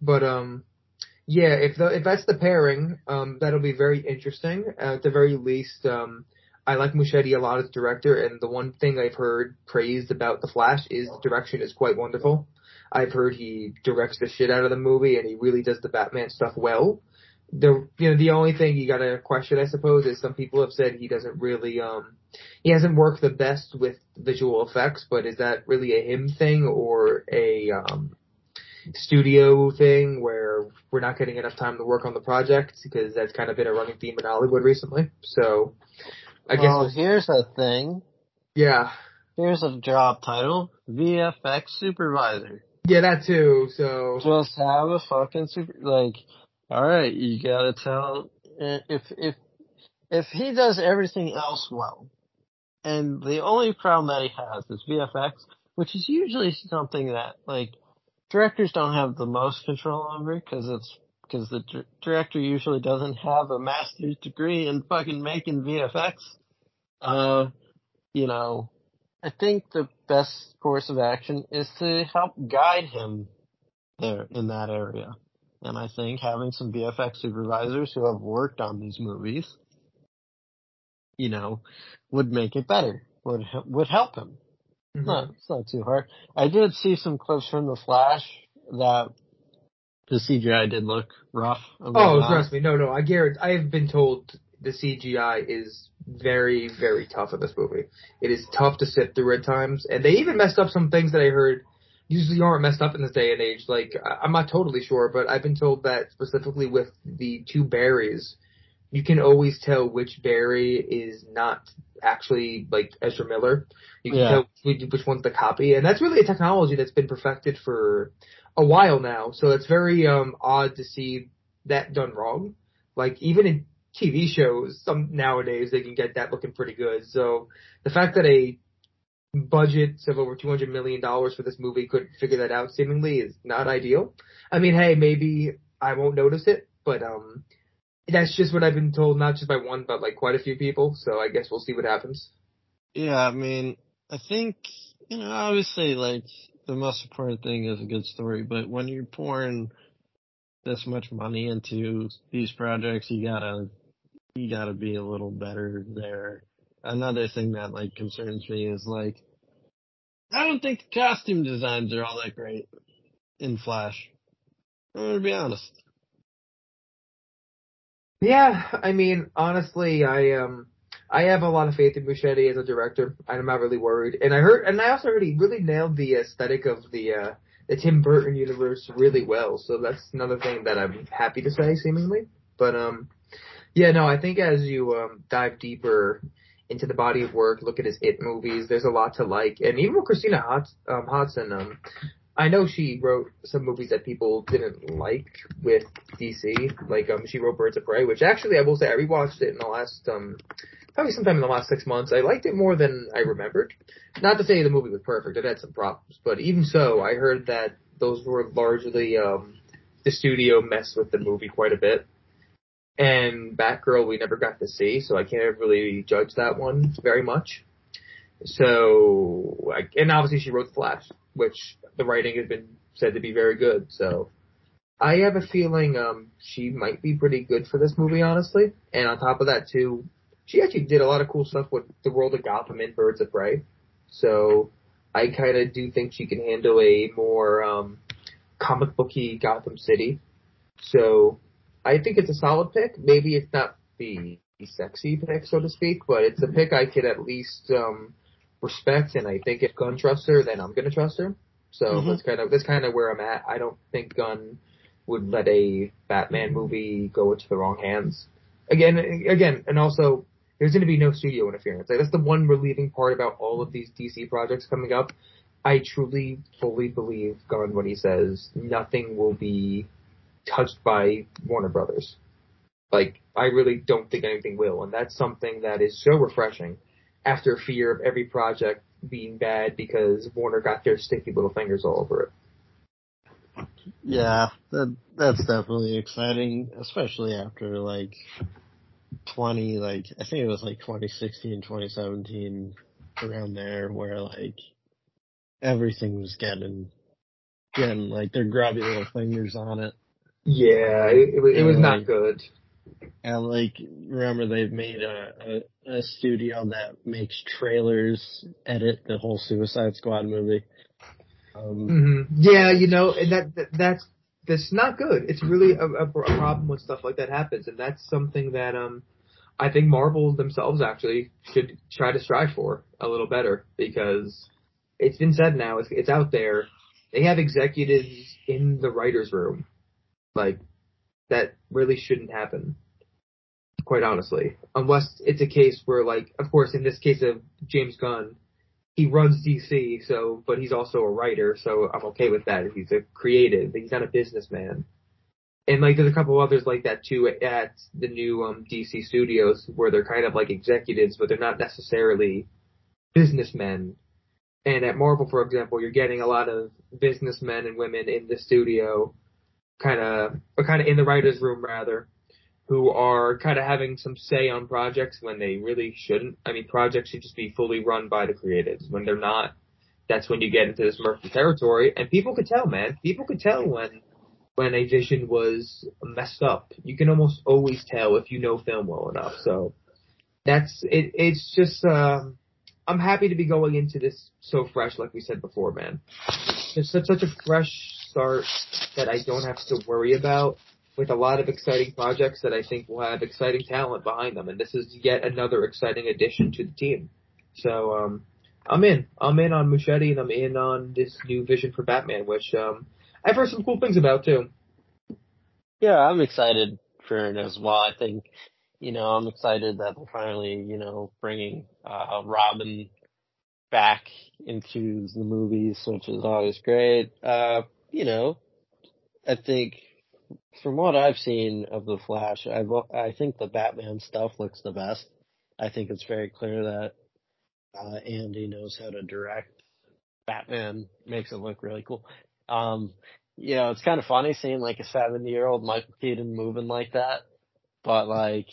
But um, yeah, if the if that's the pairing, um, that'll be very interesting. At the very least, um, I like Muschietti a lot as director, and the one thing I've heard praised about the Flash is the direction is quite wonderful. I've heard he directs the shit out of the movie, and he really does the Batman stuff well. The you know the only thing you gotta question, I suppose, is some people have said he doesn't really um he hasn't worked the best with visual effects, but is that really a him thing or a um studio thing where we're not getting enough time to work on the project because that's kind of been a running theme in Hollywood recently. So I well, guess. here's a thing. Yeah. Here's a job title: VFX supervisor. Yeah, that too. So Just have a fucking super like. All right, you gotta tell eh, if if if he does everything else well, and the only problem that he has is VFX, which is usually something that like directors don't have the most control over because it's because the director usually doesn't have a master's degree in fucking making VFX. Uh, you know, I think the best course of action is to help guide him there in that area. And I think having some VFX supervisors who have worked on these movies, you know, would make it better. Would would help him. Mhm. No, it's not too hard. I did see some clips from the Flash that the CGI did look rough. Oh, trust me. No, no. I guarantee. I have been told the CGI is very, very tough in this movie. It is tough to sit through at times, and they even messed up some things that I heard usually aren't messed up in this day and age. Like I'm not totally sure, but I've been told that specifically with the two Barrys, you can always tell which Barry is not actually like Ezra Miller. You can Yeah. tell which, which one's the copy, and that's really a technology that's been perfected for a while now. So it's very um odd to see that done wrong. Like even in TV shows, some nowadays they can get that looking pretty good. So the fact that a budget of over two hundred million dollars for this movie could figure that out seemingly is not ideal. I mean, hey, maybe I won't notice it, but um, that's just what I've been told, not just by one, but like quite a few people. So I guess we'll see what happens. Yeah, I mean, I think, you know, obviously, like, the most important thing is a good story, but when you're pouring this much money into these projects, you gotta, you gotta be a little better there. Another thing that, like, concerns me is, like, I don't think the costume designs are all that great in Flash. I'm gonna be honest. Yeah, I mean, honestly, I um, I have a lot of faith in Muschietti as a director. I'm not really worried, and I heard, and I also heard he really nailed the aesthetic of the uh, the Tim Burton universe really well. So that's another thing that I'm happy to say, seemingly. But um, yeah, no, I think as you um dive deeper into the body of work, look at his It movies, there's a lot to like, and even with Christina Hodson, um, Hodson, um, I know she wrote some movies that people didn't like with DC. Like um she wrote Birds of Prey, which actually I will say I rewatched it in the last um probably sometime in the last six months. I liked it more than I remembered. Not to say the movie was perfect, it had some problems, but even so, I heard that those were largely um the studio messed with the movie quite a bit. And Batgirl we never got to see, so I can't really judge that one very much. So, and obviously she wrote Flash, which the writing has been said to be very good. So, I have a feeling um she might be pretty good for this movie, honestly. And on top of that, too, she actually did a lot of cool stuff with the world of Gotham in Birds of Prey. So, I kind of do think she can handle a more um comic booky Gotham City. So, I think it's a solid pick. Maybe it's not the sexy pick, so to speak, but it's a pick I could at least um respect, and I think if Gunn trusts her, then I'm gonna trust her. So Mhm. that's kind of that's kind of where I'm at. I don't think Gunn would let a Batman movie go into the wrong hands. Again, again, and also there's going to be no studio interference. Like, that's the one relieving part about all of these DC projects coming up. I truly, fully believe Gunn when he says nothing will be touched by Warner Brothers. Like, I really don't think anything will, and that's something that is so refreshing after fear of every project being bad because Warner got their sticky little fingers all over it. Yeah, that that's definitely exciting, especially after like twenty, like I think it was like 2016, 2017, around there, where like everything was getting getting like their grubby little fingers on it, Yeah, it, it, it was not good. And like remember they've made a, a a studio that makes trailers edit the whole Suicide Squad movie. Um, hmm Yeah, you know, and that, that that's that's not good. It's really a, a, a problem when stuff like that happens, and that's something that um I think Marvel themselves actually should try to strive for a little better because it's been said now, it's, it's out there. They have executives in the writers' room, like that really shouldn't happen. Quite honestly, unless it's a case where, like, of course, in this case of James Gunn, he runs DC, so but he's also a writer, so I'm okay with that. He's a creative, he's not a businessman. And like, there's a couple others like that too at the new um, DC studios where they're kind of like executives, but they're not necessarily businessmen. And at Marvel, for example, you're getting a lot of businessmen and women in the studio, kind of, or kind of in the writers' room rather, who are kind of having some say on projects when they really shouldn't. I mean, projects should just be fully run by the creatives. When they're not, that's when you get into this murky territory. And people could tell, man. People could tell when when a vision was messed up. You can almost always tell if you know film well enough. So that's it. It's just. Um, I'm happy to be going into this so fresh, like we said before, man. It's such such a fresh start that I don't have to worry about with a lot of exciting projects that I think will have exciting talent behind them, and this is yet another exciting addition to the team. So um, I'm in. I'm in on Muschietti, and I'm in on this new vision for Batman, which um, I've heard some cool things about too. Yeah, I'm excited for it as well. I think, you know, I'm excited that they're finally, you know, bringing uh, Robin back into the movies, which is always great. Uh, you know, I think from what I've seen of the Flash, I I think the Batman stuff looks the best. I think it's very clear that uh, Andy knows how to direct. Batman makes it look really cool. Um, you know, it's kind of funny seeing like a 70 year old Michael Keaton moving like that, but like,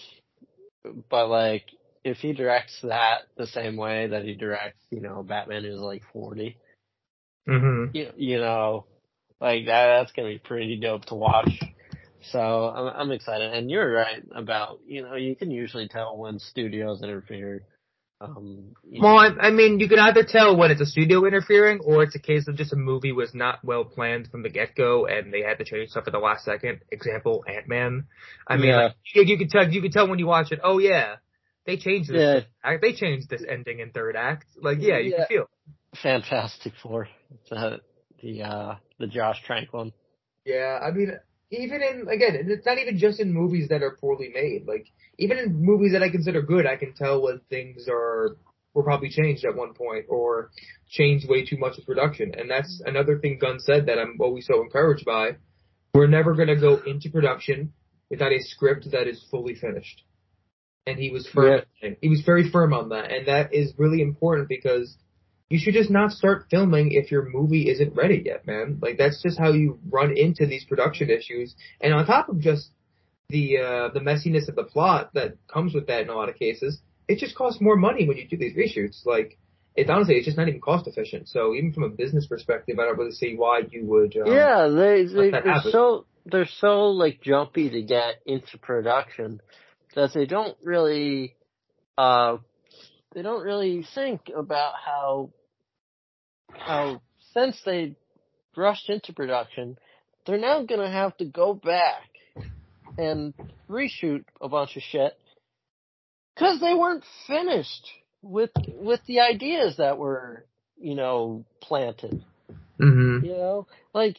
but like, if he directs that the same way that he directs, you know, Batman who's like 40, mm-hmm. you, you know, like that, that's gonna be pretty dope to watch. So I'm, I'm excited. And you're right about, you know, you can usually tell when studios interfere. Um, well, I, I, mean, you can either tell when it's a studio interfering, or it's a case of just a movie was not well planned from the get go, and they had to change stuff at the last second. Example: Ant Man. I mean, yeah. like, you, you can tell you can tell when you watch it. Oh yeah, they changed this. Yeah. They changed this ending in third act. Like yeah, you yeah. can feel. Fantastic Four. The the uh the Josh Trank one. Yeah, I mean, even in again, it's not even just in movies that are poorly made. Like even in movies that I consider good, I can tell when things are were probably changed at one point or changed way too much with production. And that's another thing Gunn said that I'm always so encouraged by. We're never going to go into production without a script that is fully finished. And he was firm. Yeah. He was very firm on that, and that is really important because you should just not start filming if your movie isn't ready yet, man. Like that's just how you run into these production issues. And on top of just the uh, the messiness of the plot that comes with that in a lot of cases, it just costs more money when you do these reshoots. Like it's honestly it's just not even cost efficient. So even from a business perspective, I don't really see why you would. Um, yeah, they, they they're so they're so like jumpy to get into production that they don't really uh they don't really think about how how since they rushed into production, they're now gonna have to go back and reshoot a bunch of shit because they weren't finished with with the ideas that were you know planted. Mm-hmm. You know, like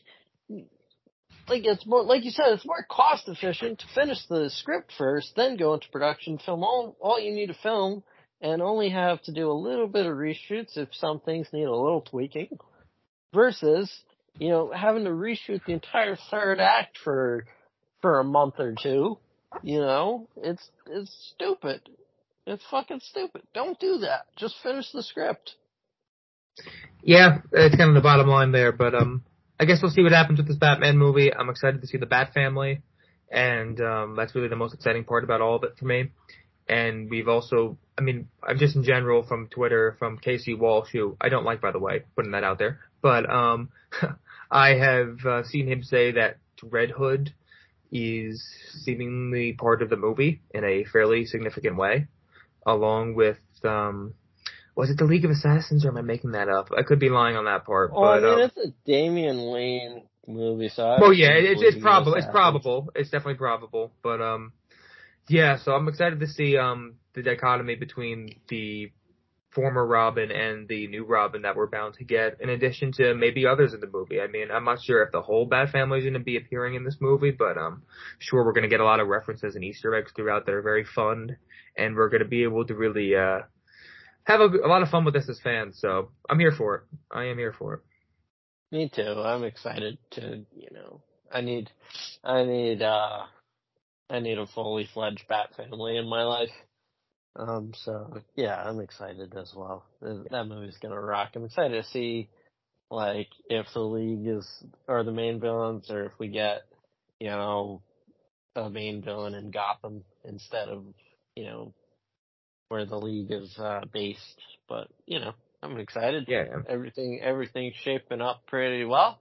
like it's more like you said, it's more cost efficient to finish the script first, then go into production, film all all you need to film, and only have to do a little bit of reshoots if some things need a little tweaking, versus you know having to reshoot the entire third act for for a month or two. You know, it's it's stupid. It's fucking stupid. Don't do that. Just finish the script. Yeah, it's kind of the bottom line there, but um I guess we'll see what happens with this Batman movie. I'm excited to see the Bat family, and um, that's really the most exciting part about all of it for me. And we've also, I mean, I'm just in general from Twitter from Casey Walsh, who I don't like, by the way, putting that out there. But um, I have uh, seen him say that Red Hood is seemingly part of the movie in a fairly significant way, along with um, was it the League of Assassins or am I making that up? I could be lying on that part. Oh, but, I mean, um, it's a Damian Wayne movie, so. I well, yeah, it's it's probable. It's probable. It's definitely probable. But um, yeah. So I'm excited to see um the dichotomy between the former Robin and the new Robin that we're bound to get, in addition to maybe others in the movie. I mean, I'm not sure if the whole Bat family is going to be appearing in this movie, but I'm sure we're going to get a lot of references and Easter eggs throughout that are very fun, and we're going to be able to really uh, have a, a lot of fun with this as fans. So I'm here for it. I am here for it. Me too. I'm excited to, you know, I need, I need, uh, I need a fully fledged Bat family in my life. Um, so yeah, I'm excited as well. That movie's gonna rock. I'm excited to see, like, if the league is, are the main villains or if we get, you know, a main villain in Gotham instead of, you know, where the league is, uh, based. But, you know, I'm excited. Yeah. Everything, everything's shaping up pretty well.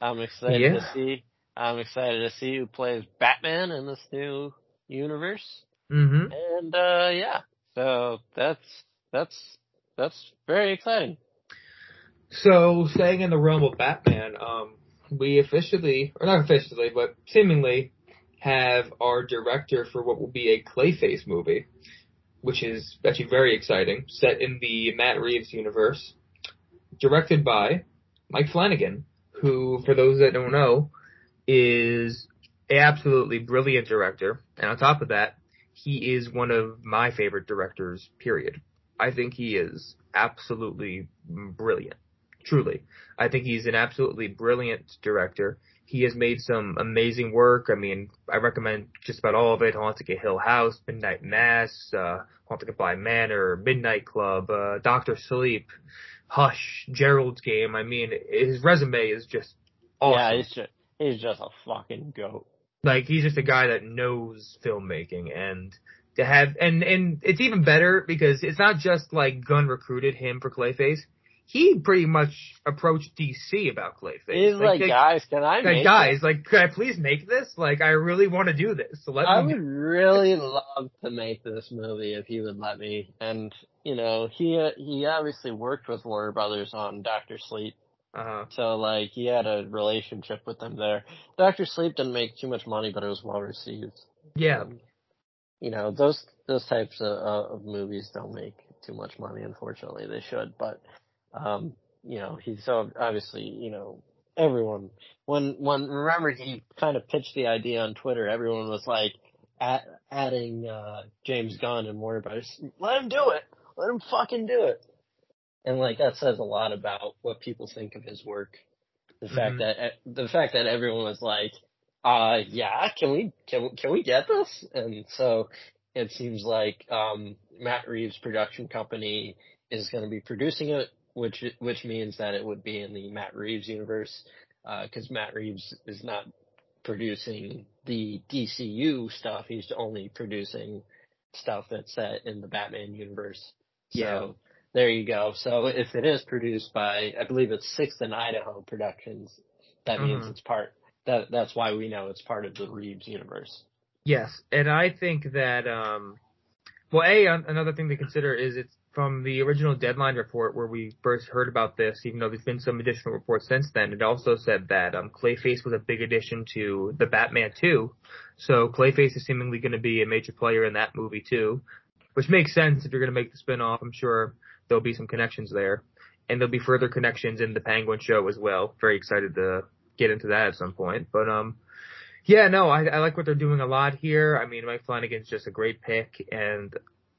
I'm excited Yeah. to see, I'm excited to see who plays Batman in this new universe. Mm-hmm. And uh yeah, so that's that's that's very exciting. So, staying in the realm of Batman, um, we officially, or not officially, but seemingly have our director for what will be a Clayface movie, which is actually very exciting, set in the Matt Reeves universe, directed by Mike Flanagan, who, for those that don't know, is a absolutely brilliant director, and on top of that, he is one of my favorite directors, period. I think he is absolutely brilliant. Truly. I think he's an absolutely brilliant director. He has made some amazing work. I mean, I recommend just about all of it. Haunting of Hill House, Midnight Mass, uh, Haunting of Bly Manor, Midnight Club, uh, Doctor Sleep, Hush, Gerald's Game. I mean, his resume is just awesome. Yeah, he's just he's just a fucking goat. Like he's just a guy that knows filmmaking and to have and and it's even better because it's not just like Gunn recruited him for Clayface. He pretty much approached DC about Clayface. He's like, hey, guys, can I like, make guys, like, can I please make this? Like, I really want to do this. So let I me. would really love to make this movie if he would let me. And you know, he he obviously worked with Warner Brothers on Doctor Sleep, Uh, so like he had a relationship with them there. Doctor Sleep didn't make too much money, but it was well received. yeah, Um, you know, those those types of, uh, of movies don't make too much money. Unfortunately, they should. But um, you know, he's so obviously, you know, everyone when when remember he kind of pitched the idea on Twitter. Everyone was like at, adding uh, James Gunn and Warner Brothers. Let him do it. Let him fucking do it. And like that says a lot about what people think of his work. The fact Mhm. that the fact that everyone was like, uh, yeah, can we, can, can we get this? And so it seems like, um, Matt Reeves production company is going to be producing it, which, which means that it would be in the Matt Reeves universe, uh, cause Matt Reeves is not producing the DCU stuff. He's only producing stuff that's set in the Batman universe. So Yeah. There you go. So if it is produced by, I believe it's Sixth and Idaho Productions, that means Mhm. it's part. That that's why we know it's part of the Reeves universe. yes, and I think that um, well, a another thing to consider is it's from the original deadline report where we first heard about this. Even though there's been some additional reports since then, it also said that um, Clayface was a big addition to the Batman 2. So Clayface is seemingly going to be a major player in that movie too, which makes sense if you're going to make the spin-off. I'm sure there'll be some connections there, and there'll be further connections in the Penguin show as well. Very excited to get into that at some point, but um. Yeah, no, I, I like what they're doing a lot here. I mean, Mike Flanagan's just a great pick, and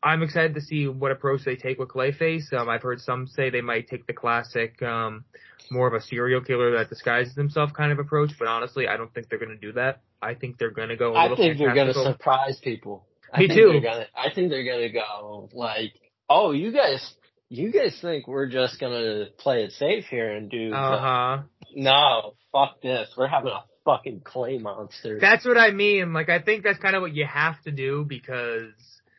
I'm excited to see what approach they take with Clayface. Um, I've heard some say they might take the classic, um, more of a serial killer that disguises himself kind of approach, but honestly, I don't think they're going to do that. I think they're going to go a I think they're going to surprise people. I Me think too. They're gonna, I think they're going to go like, oh, you guys, you guys think we're just going to play it safe here and do? Uh huh. no, fuck this. We're having a fucking clay monster. That's what I mean. Like, I think that's kind of what you have to do because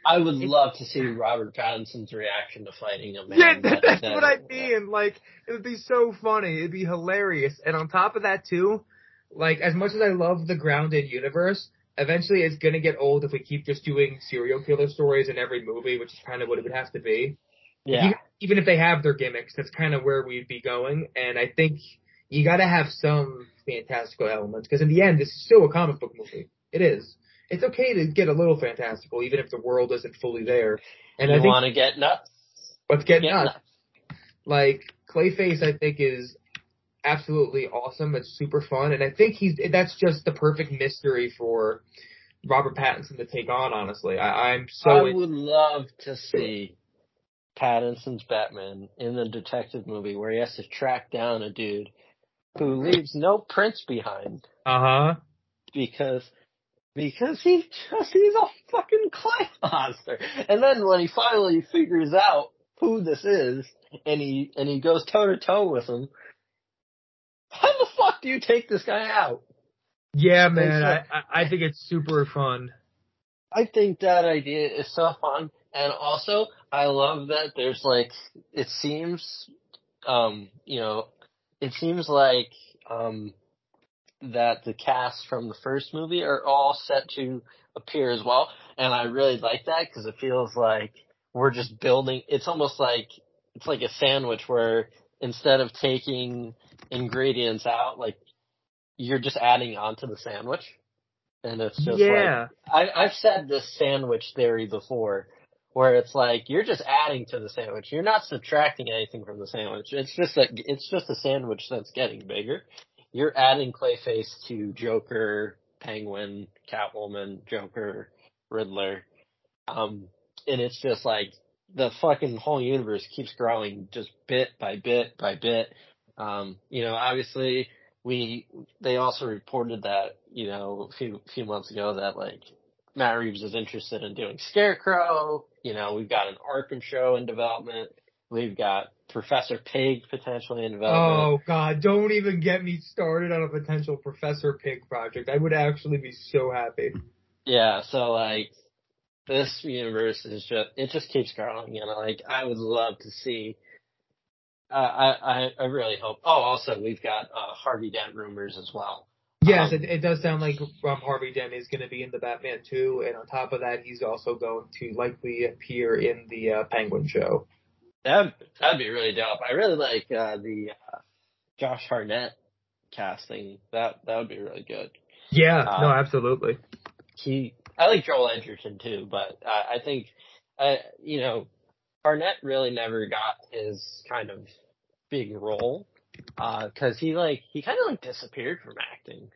I would love to see Robert Pattinson's reaction to fighting a man. Yeah, that- that's that- what I mean. Like, it would be so funny. It'd be hilarious. And on top of that too, like, as much as I love the grounded universe, eventually it's gonna get old if we keep just doing serial killer stories in every movie, which is kind of what it would have to be. Yeah. Even, even if they have their gimmicks, that's kind of where we'd be going. And I think you gotta have some fantastical elements, because in the end, this is still a comic book movie. It is. It's okay to get a little fantastical, even if the world isn't fully there. And you I want to get nuts? Let's get Get nuts. Like Clayface, I think is absolutely awesome. It's super fun, and I think he's that's just the perfect mystery for Robert Pattinson to take on. Honestly, I, I'm so I in- would love to see Pattinson's Batman in the detective movie where he has to track down a dude who leaves no prints behind uh huh. because because he just he's a fucking clay monster. And then when he finally figures out who this is and he and he goes toe to toe with him, how the fuck do you take this guy out? Yeah, man. Thanks, I I think it's super fun. I think that idea is so fun. And also, I love that there's like, it seems, um, you know, it seems like, um, that the cast from the first movie are all set to appear as well. And I really like that because it feels like we're just building, it's almost like, it's like a sandwich where instead of taking ingredients out, like, you're just adding onto the sandwich. And it's just like, yeah. I, I've said this sandwich theory before, where it's like you're just adding to the sandwich. You're not subtracting anything from the sandwich. It's just a it's just a sandwich that's getting bigger. You're adding Clayface to Joker, Penguin, Catwoman, Joker, Riddler, um, and it's just like the fucking whole universe keeps growing just bit by bit by bit. Um, you know, obviously we they also reported that you know a few few months ago that like Matt Reeves is interested in doing Scarecrow. You know, we've got an Arkham show in development. We've got Professor Pig potentially in development. Oh God! Don't even get me started on a potential Professor Pig project. I would actually be so happy. Yeah, so like this universe is just it just keeps growing, you know. like I would love to see. Uh, I I I really hope. Oh, also we've got uh, Harvey Dent rumors as well. Yes, Um, it, it does sound like um, Harvey Dent is going to be in the Batman too, and on top of that, he's also going to likely appear in the uh, Penguin show. That that'd be really dope. I really like uh, the uh, Josh Hartnett casting. That that would be really good. Yeah, Uh, no, absolutely. He, I like Joel Edgerton too, but uh, I think, uh, you know, Hartnett really never got his kind of big role because he like he kind of like disappeared from acting.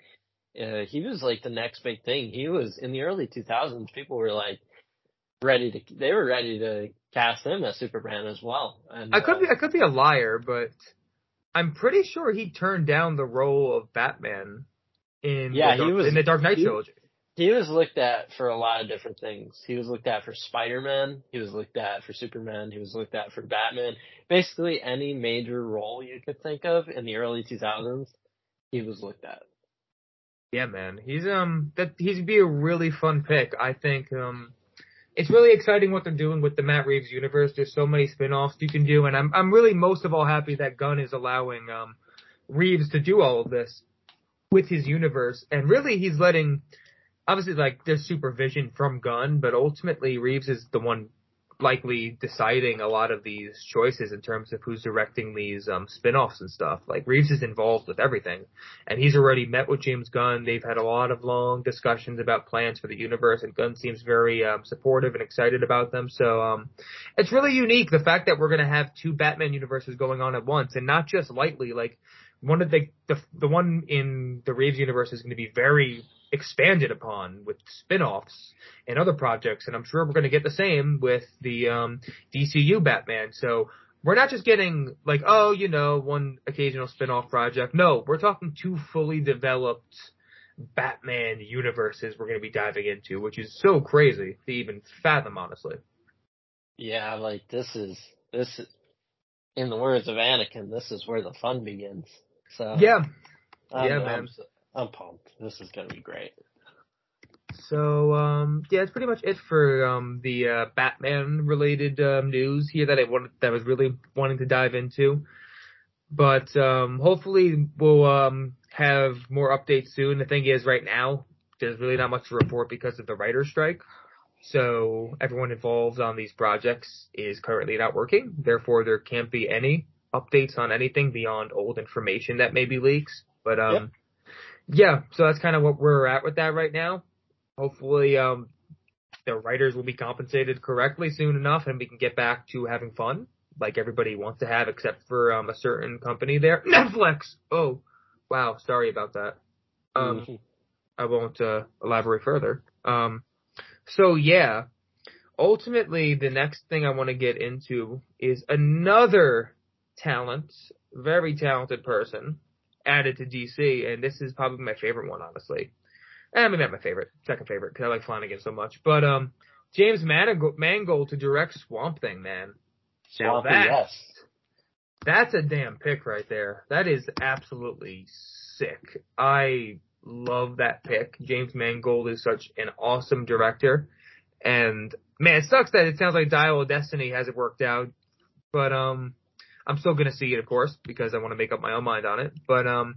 Uh, he was like the next big thing. He was in the early 2000s. People were like ready to, they were ready to cast him as Superman as well. And I could uh, be I could be a liar, but I'm pretty sure he turned down the role of Batman in Yeah, the he Dark, was- in the Dark Knight he- trilogy. He was looked at for a lot of different things. He was looked at for Spider-Man. He was looked at for Superman. He was looked at for Batman. Basically any major role you could think of in the early 2000s, he was looked at. Yeah, man. He's um that he'd be a really fun pick. I think um it's really exciting what they're doing with the Matt Reeves universe. There's so many spin-offs you can do and I'm I'm really most of all happy that Gunn is allowing um Reeves to do all of this with his universe and really he's letting obviously like there's supervision from Gunn, but ultimately Reeves is the one likely deciding a lot of these choices in terms of who's directing these um spin-offs and stuff. Like Reeves is involved with everything and he's already met with James Gunn. They've had a lot of long discussions about plans for the universe, and Gunn seems very um, supportive and excited about them. So um, it's really unique the fact that we're going to have two Batman universes going on at once, and not just lightly. Like one of the the the one in the Reeves universe is going to be very expanded upon with spin-offs and other projects, and I'm sure we're going to get the same with the um, DCU Batman. So we're not just getting like, oh, you know, one occasional spin-off project. No, we're talking two fully developed Batman universes we're going to be diving into, which is so crazy to even fathom, honestly. Yeah, like this is, this is, in the words of Anakin, this is where the fun begins. So Yeah. Yeah, man. I'm pumped. This is gonna be great. So, um, yeah, that's pretty much it for um, the uh, Batman related um, news here that I wanted, that I was really wanting to dive into. But um, hopefully we'll um, have more updates soon. The thing is, right now there's really not much to report because of the writer's strike. So everyone involved on these projects is currently not working. Therefore, there can't be any updates on anything beyond old information that maybe leaks. But um, yeah, so that's kind of what we're at with that right now. Hopefully, um, the writers will be compensated correctly soon enough, and we can get back to having fun. like everybody wants to have, except for um, a certain company there, Netflix. Oh, wow, sorry about that. Um, Mhm. I won't uh, elaborate further. Um, so yeah, ultimately, the next thing I want to get into is another talent, very talented person added to DC, and this is probably my favorite one, honestly. Eh, maybe not my favorite, second favorite, because I like Flanagan so much. But um, James Manigold, Mangold to direct Swamp Thing, man. Now Swampy, that- yes. That's a damn pick right there. That is absolutely sick. I love that pick. James Mangold is such an awesome director. And man, it sucks that it sounds like Dial of Destiny hasn't worked out. But um I'm still gonna see it of course, because I want to make up my own mind on it. But um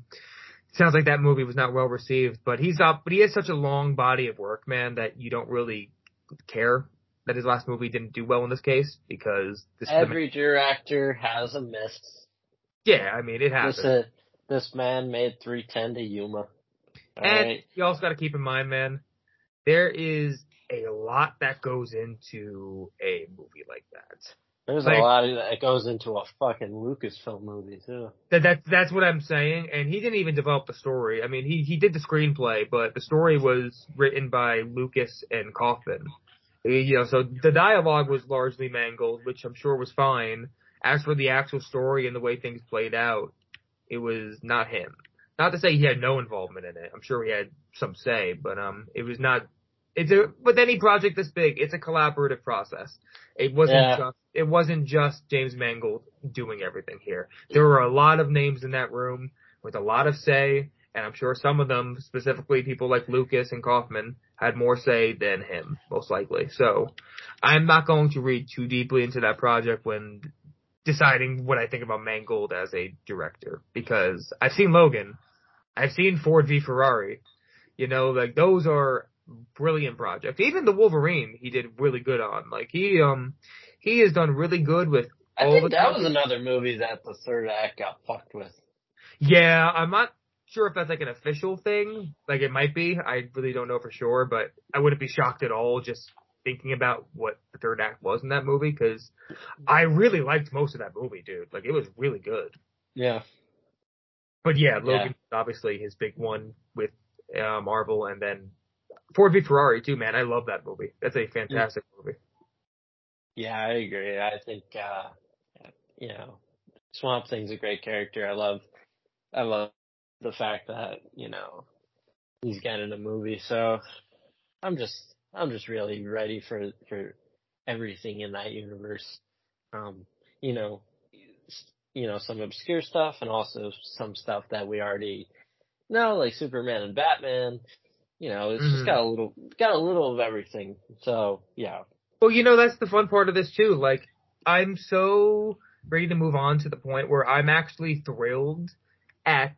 it sounds like that movie was not well received. But he's up but he has such a long body of work, man, that you don't really care that his last movie didn't do well in this case because this Every director has a miss. yeah, I mean it This, happens. uh, this man made 310 to Yuma. And Alright? you also got to keep in mind, man, there is a lot that goes into a movie like that. There's like- a lot of that goes into a fucking Lucasfilm movie too. That that that's what I'm saying. And he didn't even develop the story. I mean, he he did the screenplay, but the story was written by Lucas and Kaufman. You know, so the dialogue was largely Mangold, which I'm sure was fine. As for the actual story and the way things played out, it was not him. Not to say he had no involvement in it. I'm sure he had some say, but um, it was not. It's a with any project this big, it's a collaborative process. It wasn't Yeah. just it wasn't just James Mangold doing everything here. There were a lot of names in that room with a lot of say, and I'm sure some of them, specifically people like Lucas and Kaufman, had more say than him, most likely. So I'm not going to read too deeply into that project when deciding what I think about Mangold as a director because I've seen Logan, I've seen Ford v Ferrari, you know, like those are brilliant project. Even the Wolverine, he did really good on. Like he, um, he has done really good with. I think that was another movie that the third act got fucked with. Yeah, I'm not sure if that's like an official thing. Like it might be. I really don't know for sure, but I wouldn't be shocked at all just thinking about what the third act was in that movie because I really liked most of that movie, dude. Like it was really good. Yeah. But yeah, Logan obviously his big one with uh, Marvel, and then Ford v Ferrari too. Man, I love that movie. That's a fantastic movie. Yeah, I agree. I think, uh, you know, Swamp Thing's a great character. I love, I love the fact that, you know, he's getting a movie. So I'm just, I'm just really ready for, for everything in that universe. Um, you know, you know, some obscure stuff and also some stuff that we already know, like Superman and Batman. You know, it's Mhm. just got a little, got a little of everything. So yeah, Well, you know, that's the fun part of this too. Like, I'm so ready to move on to the point where I'm actually thrilled at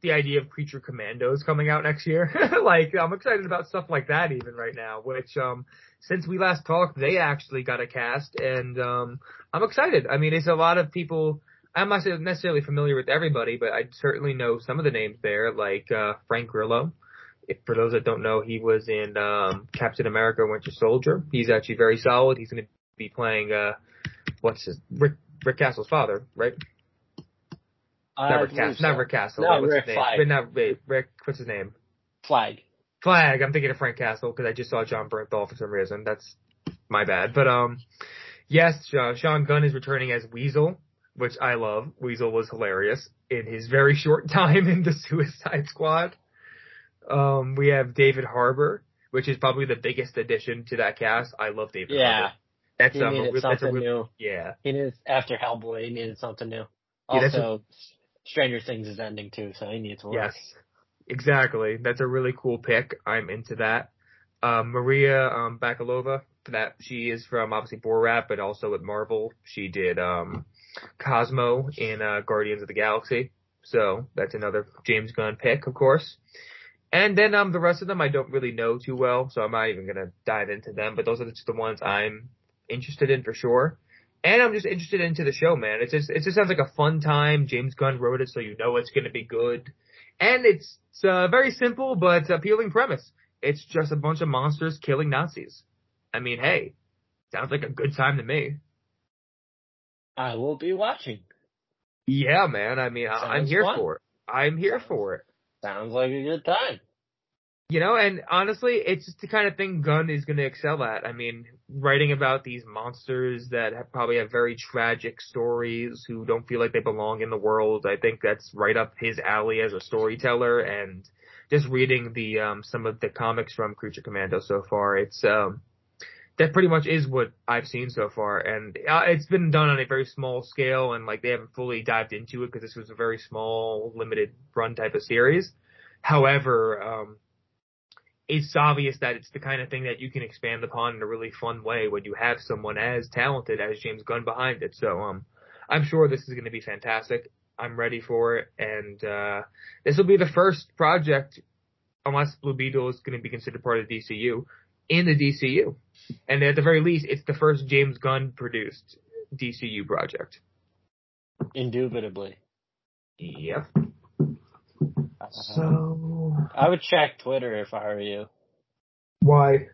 the idea of Creature Commandos coming out next year. like, I'm excited about stuff like that even right now, which, um, since we last talked, they actually got a cast and, um, I'm excited. I mean, it's a lot of people, I'm not necessarily familiar with everybody, but I certainly know some of the names there, like, uh, Frank Grillo. If, for those that don't know, he was in um, Captain America: Winter Soldier. He's actually very solid. He's going to be playing uh, what's his Rick Rick Castle's father, right? I not Rick Castle. Not so. Rick Castle. No, what's Rick his name? Flag. But not wait, Rick. What's his name? Flag. Flag. I'm thinking of Frank Castle because I just saw Jon Bernthal for some reason. That's my bad. But um, yes, uh, Sean Gunn is returning as Weasel, which I love. Weasel was hilarious in his very short time in the Suicide Squad. Um, we have David Harbour, which is probably the biggest addition to that cast. I love David Yeah. Harbour. That's He um, a needed a something real- new. yeah. He needed after Hellboy. He needed something new. Yeah, that's Also, Stranger Things is ending too, so he needs work. Yes, exactly. That's a really cool pick. I'm into that. Um, Maria um, Bakalova, that she is from obviously Borat, but also at Marvel. She did um, Cosmo in uh, Guardians of the Galaxy. So that's another James Gunn pick, of course. And then um, the rest of them I don't really know too well, so I'm not even gonna dive into them. But those are just the ones I'm interested in for sure. And I'm just interested into the show, man. It just it just sounds like a fun time. James Gunn wrote it, so you know it's gonna be good. And it's, it's a very simple but appealing premise. It's just a bunch of monsters killing Nazis. I mean, hey, sounds like a good time to me. I will be watching. Yeah, man. I mean, I- I'm here fun. for it. I'm here for it. Sounds like a good time. You know, and honestly, it's just the kind of thing Gunn is going to excel at. I mean, writing about these monsters that have probably have very tragic stories who don't feel like they belong in the world. I think that's right up his alley as a storyteller. And just reading the um, some of the comics from Creature Commando so far, it's um, that pretty much is what I've seen so far. And uh, it's been done on a very small scale, and like they haven't fully dived into it because this was a very small, limited run type of series. However, um, it's obvious that it's the kind of thing that you can expand upon in a really fun way when you have someone as talented as James Gunn behind it. So, um, I'm sure this is going to be fantastic. I'm ready for it, and uh, this will be the first project, unless Blue Beetle is going to be considered part of DCU, in the DCU. And at the very least, it's the first James Gunn produced DCU project. Indubitably. Yep. So I would check Twitter if I were you. why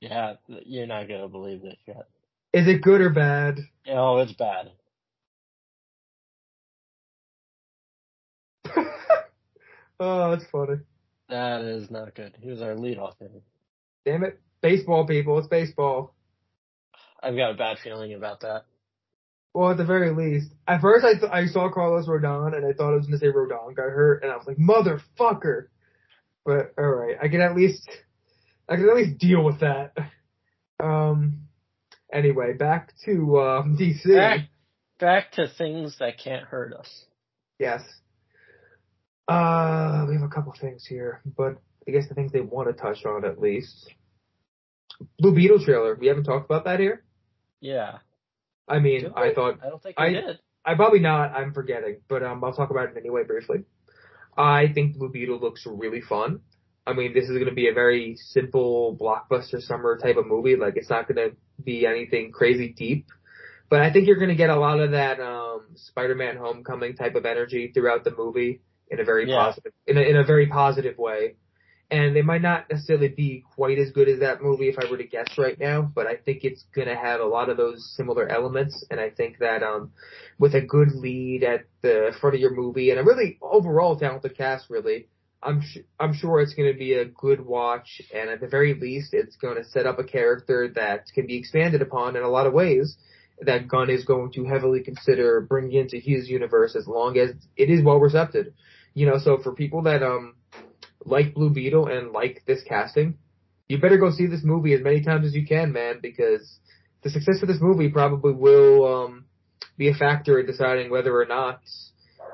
Yeah, you're not gonna believe this yet. is it good or bad? Oh, it's bad. oh, that's funny. That is not good. He was our leadoff hitter. Damn it, baseball people, it's baseball. I've got a bad feeling about that. Well, at the very least, at first I th- I saw Carlos Rodon and I thought I was gonna say Rodon got hurt, and I was like motherfucker. But all right, I can at least I can at least deal with that. Um. Anyway, back to um, DC. Back, back to things that can't hurt us. Yes. Uh, we have a couple things here, but I guess the things they want to touch on at least. Blue Beetle trailer. We haven't talked about that here. Yeah. I mean, Did I we? thought I don't think I- did. I probably not. I'm forgetting, but um, I'll talk about it anyway briefly. I think Blue Beetle looks really fun. I mean, this is going to be a very simple blockbuster summer type of movie. Like, it's not going to be anything crazy deep, but I think you're going to get a lot of that um, Spider-Man Homecoming type of energy throughout the movie in a very Yeah. positive, in a, in a very positive way. And it might not necessarily be quite as good as that movie if I were to guess right now, but I think it's gonna have a lot of those similar elements, and I think that um, with a good lead at the front of your movie and a really overall talented cast, really, I'm sh- I'm sure it's going to be a good watch, and at the very least, it's going to set up a character that can be expanded upon in a lot of ways. That Gunn is going to heavily consider bringing into his universe as long as it is well received. You know, so for people that um like Blue Beetle and like this casting, you better go see this movie as many times as you can, man, because the success of this movie probably will um be a factor in deciding whether or not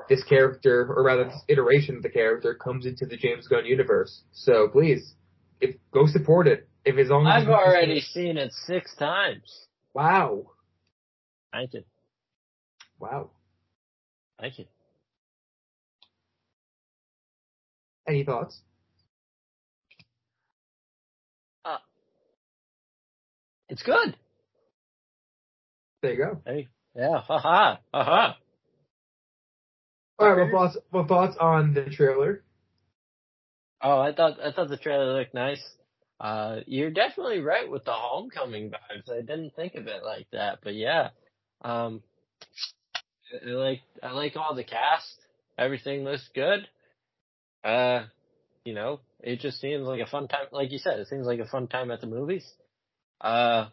this character, or rather this iteration of the character, comes into the James Gunn universe. So please, if go support it. If as long as I've already seen it six times. wow, Thank you. wow. Thank you. Any thoughts? It's good. There you go. Hey. Yeah. Haha. Haha. All right, what thoughts? What thoughts on the trailer? Oh, I thought I thought the trailer looked nice. Uh, you're definitely right with the homecoming vibes. I didn't think of it like that, but yeah. Um, I I like I like all the cast. Everything looks good. Uh, you know, it just seems like a fun time. Like you said, it seems like a fun time at the movies. Uh,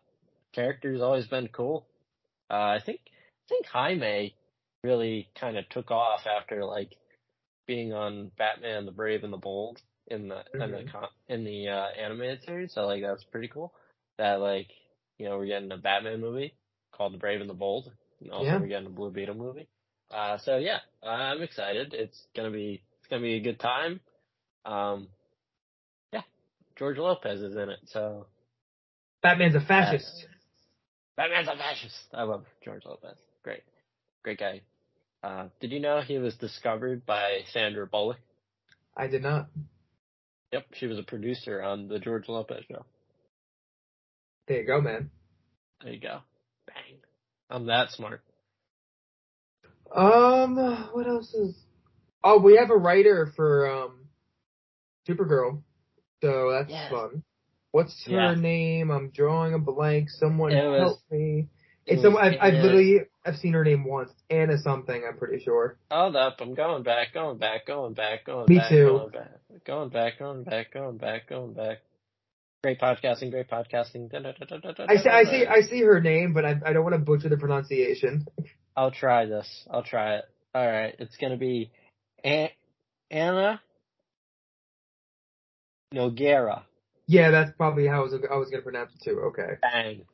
characters always been cool. Uh, I think I think Jaime really kind of took off after like being on Batman: The Brave and the Bold in the in the Mhm. con- in the uh, animated series. So like that's pretty cool. That like you know we're getting a Batman movie called The Brave and the Bold. And also Yeah. we're getting a Blue Beetle movie. Uh, so yeah, I'm excited. It's gonna be gonna be a good time. Um, yeah, George Lopez is in it, so Batman's a fascist. Batman's a fascist. I love George Lopez. Great, great guy. Uh, did you know he was discovered by Sandra Bullock? I did not. Yep, she was a producer on the George Lopez show. There you go, man. There you go. Bang. I'm that smart. Um, what else is? Oh, we have a writer for um, Supergirl, so that's Yes. fun. What's her name? I'm drawing a blank. Someone It was- help me. It's someone I've, I've literally I've seen her name once. Anna something, I'm pretty sure. Hold up, I'm going back, going back, going back, going Me back, too. going back, going back, going back, going back, going back. Great podcasting, great podcasting. Da, da, da, da, da, da, I see, I da. see, I see her name, but I, I don't want to butcher the pronunciation. I'll try this. I'll try it. All right, it's gonna be A- Ana Nogueira. Yeah, that's probably how I was, I was gonna pronounce it too. Okay. Bang.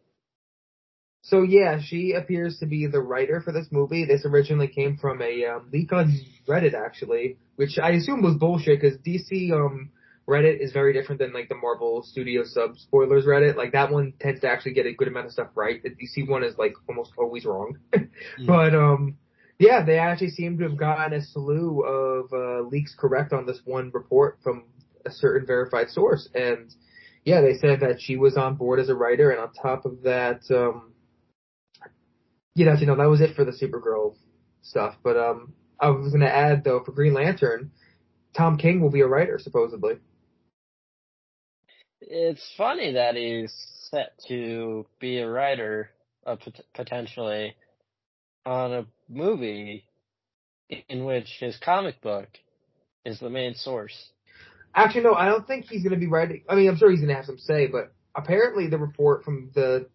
So yeah, she appears to be the writer for this movie. This originally came from a um, leak on Reddit actually, which I assume was bullshit because DC um Reddit is very different than like the Marvel Studio sub spoilers Reddit. Like that one tends to actually get a good amount of stuff right. The DC one is like almost always wrong. but um yeah, they actually seem to have gotten a slew of uh, leaks correct on this one report from a certain verified source and yeah, they said that she was on board as a writer and on top of that um you know, you know, that was it for the Supergirl stuff. But um I was gonna add though for Green Lantern, Tom King will be a writer supposedly. It's funny that he's set to be a writer, uh, pot- potentially, on a movie in which his comic book is the main source. Actually, no, I don't think he's gonna be writing. I mean, I'm sure he's gonna have some say, but apparently the report from the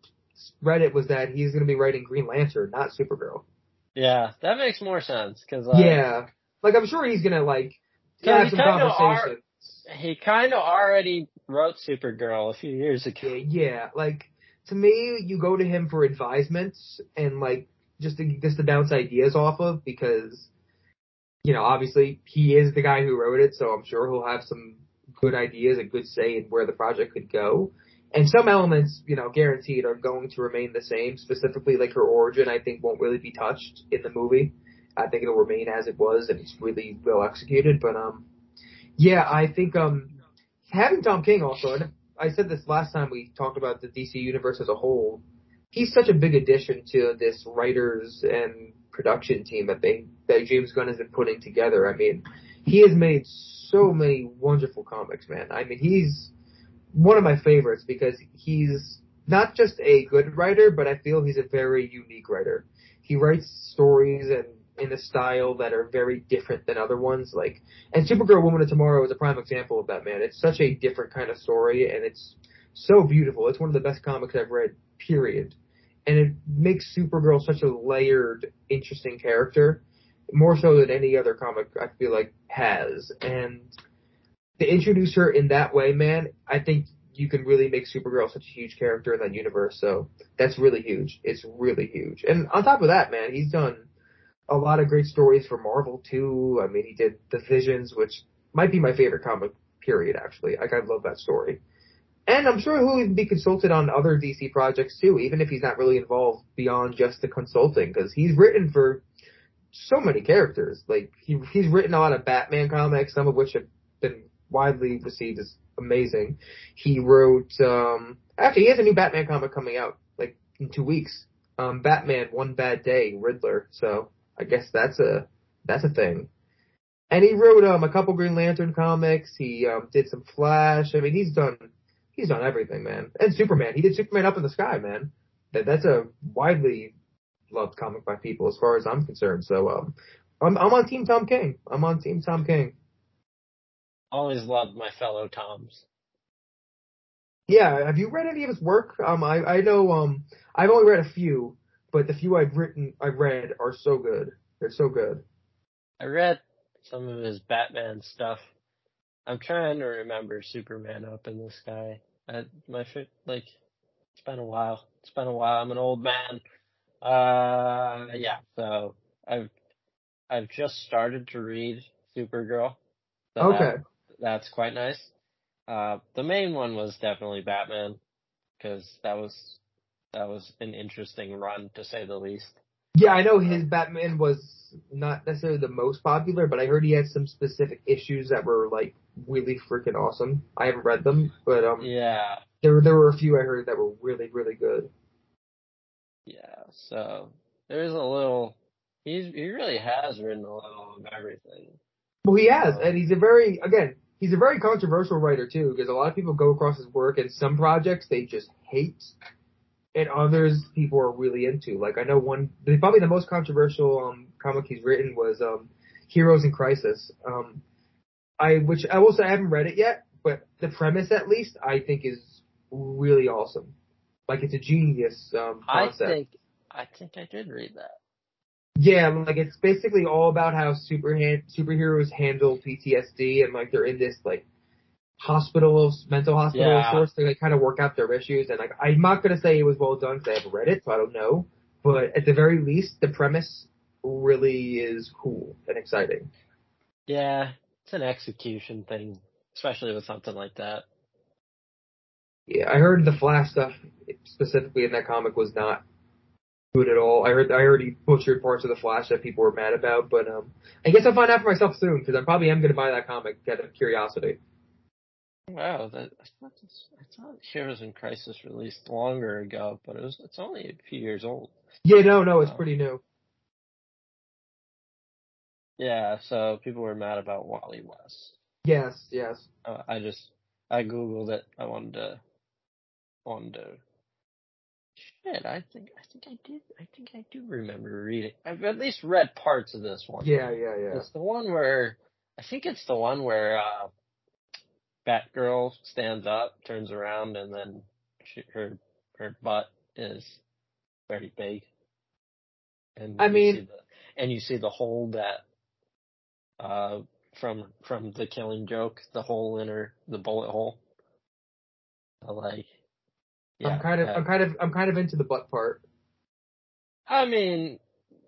Reddit was that he's gonna be writing Green Lantern, not Supergirl. Yeah, that makes more sense because yeah, like I'm sure he's gonna like have some kinda he kind of already wrote Supergirl a few years ago. Yeah, yeah, like to me, you go to him for advisements and like just to, just to bounce ideas off of because you know obviously he is the guy who wrote it, so I'm sure he'll have some good ideas and good say in where the project could go. And some elements, you know, guaranteed are going to remain the same. Specifically, like her origin, I think won't really be touched in the movie. I think it'll remain as it was, and it's really well executed. But um, yeah, I think um, having Tom King also, and I said this last time we talked about the DC universe as a whole. He's such a big addition to this writers and production team that they that James Gunn has been putting together. I mean, he has made so many wonderful comics, man. I mean, he's one of my favorites because he's not just a good writer, but I feel he's a very unique writer. He writes stories and in a style that are very different than other ones. Like, and Supergirl Woman of Tomorrow is a prime example of that, man. It's such a different kind of story and it's so beautiful. It's one of the best comics I've read, period. And it makes Supergirl such a layered, interesting character, more so than any other comic I feel like has. And to introduce her in that way, man, I think you can really make Supergirl such a huge character in that universe. So that's really huge. It's really huge. And on top of that, man, he's done a lot of great stories for Marvel too. I mean, he did The Visions, which might be my favorite comic period, actually. Like, I love that story. And I'm sure he'll even be consulted on other DC projects too, even if he's not really involved beyond just the consulting, because he's written for so many characters. Like, he, he's written a lot of Batman comics, some of which have been widely received as amazing. He wrote, um, actually, he has a new Batman comic coming out, like, in two weeks. Um, Batman One Bad Day, Riddler. So, I guess that's a, that's a thing. And he wrote, um, a couple Green Lantern comics. He, um, did some Flash. I mean, he's done, he's done everything, man. And Superman. He did Superman Up in the Sky, man. That, that's a widely loved comic by people as far as I'm concerned. So, um, I'm, I'm on Team Tom King. I'm on Team Tom King. Always loved my fellow Toms. Yeah, have you read any of his work? Um, I I know um I've only read a few, but the few I've written I've read are so good. They're so good. I read some of his Batman stuff. I'm trying to remember Superman up in the sky. I, my like, it's been a while. It's been a while. I'm an old man. Uh, yeah. So I've I've just started to read Supergirl. So Okay. that- that's quite nice. Uh, the main one was definitely Batman because that was that was an interesting run to say the least. Yeah, I know his Batman was not necessarily the most popular, but I heard he had some specific issues that were like really freaking awesome. I haven't read them, but um Yeah. there were there were a few I heard that were really really good. Yeah, so there's a little. He's he really has written a little of everything. Well, he has, and he's a very again he's a very controversial writer too, because a lot of people go across his work and some projects they just hate, and others people are really into. Like I know one, probably the most controversial um, comic he's written was um, Heroes in Crisis. Um, I which I will say I haven't read it yet, but the premise at least I think is really awesome. Like it's a genius um, concept. I think I think I did read that. Yeah, like it's basically all about how super superheroes handle PTSD and like they're in this like hospitals, mental hospital yeah. sorts to like kind of work out their issues. And like I'm not gonna say it was well done because I haven't read it, so I don't know. But at the very least, the premise really is cool and exciting. Yeah, it's an execution thing, especially with something like that. Yeah, I heard the Flash stuff specifically in that comic was not good at all. I heard I he butchered parts of the Flash that people were mad about, but um, I guess I'll find out for myself soon because I probably am going to buy that comic out of curiosity. Wow, that I thought, this, I thought Heroes in Crisis released longer ago, but it was it's only a few years old. Yeah, no, no, it's um, pretty new. Yeah, so people were mad about Wally West. Yes, yes. Uh, I just I googled it. I wanted to wanted to Shit, I think I think I did. I think I do remember reading. I've at least read parts of this one. Yeah, yeah, yeah. It's the one where I think it's the one where uh Batgirl stands up, turns around, and then she, her her butt is very big. And I mean, the, and you see the hole that uh from from the Killing Joke, the hole in her, the bullet hole. like yeah, I'm kind of, I'm kind of, I'm kind of into the butt part. I mean,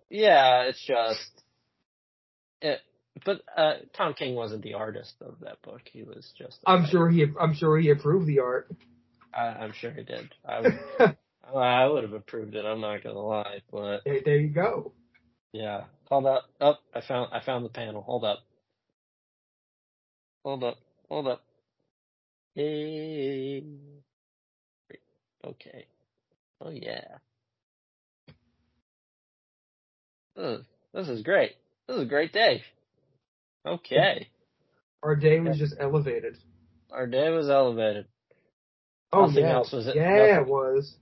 yeah, it's just, it, but uh, Tom King wasn't the artist of that book. He was just. I'm sure he, I'm sure he approved the art. I, am sure he did. I would, I would have approved it. I'm not gonna lie, but there, there you go. Yeah, hold up. Oh, I found, I found the panel. Hold up. Hold up. Hold up. Hey. Okay. Oh yeah. This, this is great. This is a great day. Okay. Our day was just elevated. Our day was elevated. Oh Nothing yeah. else was it? Yeah, Nothing. it was.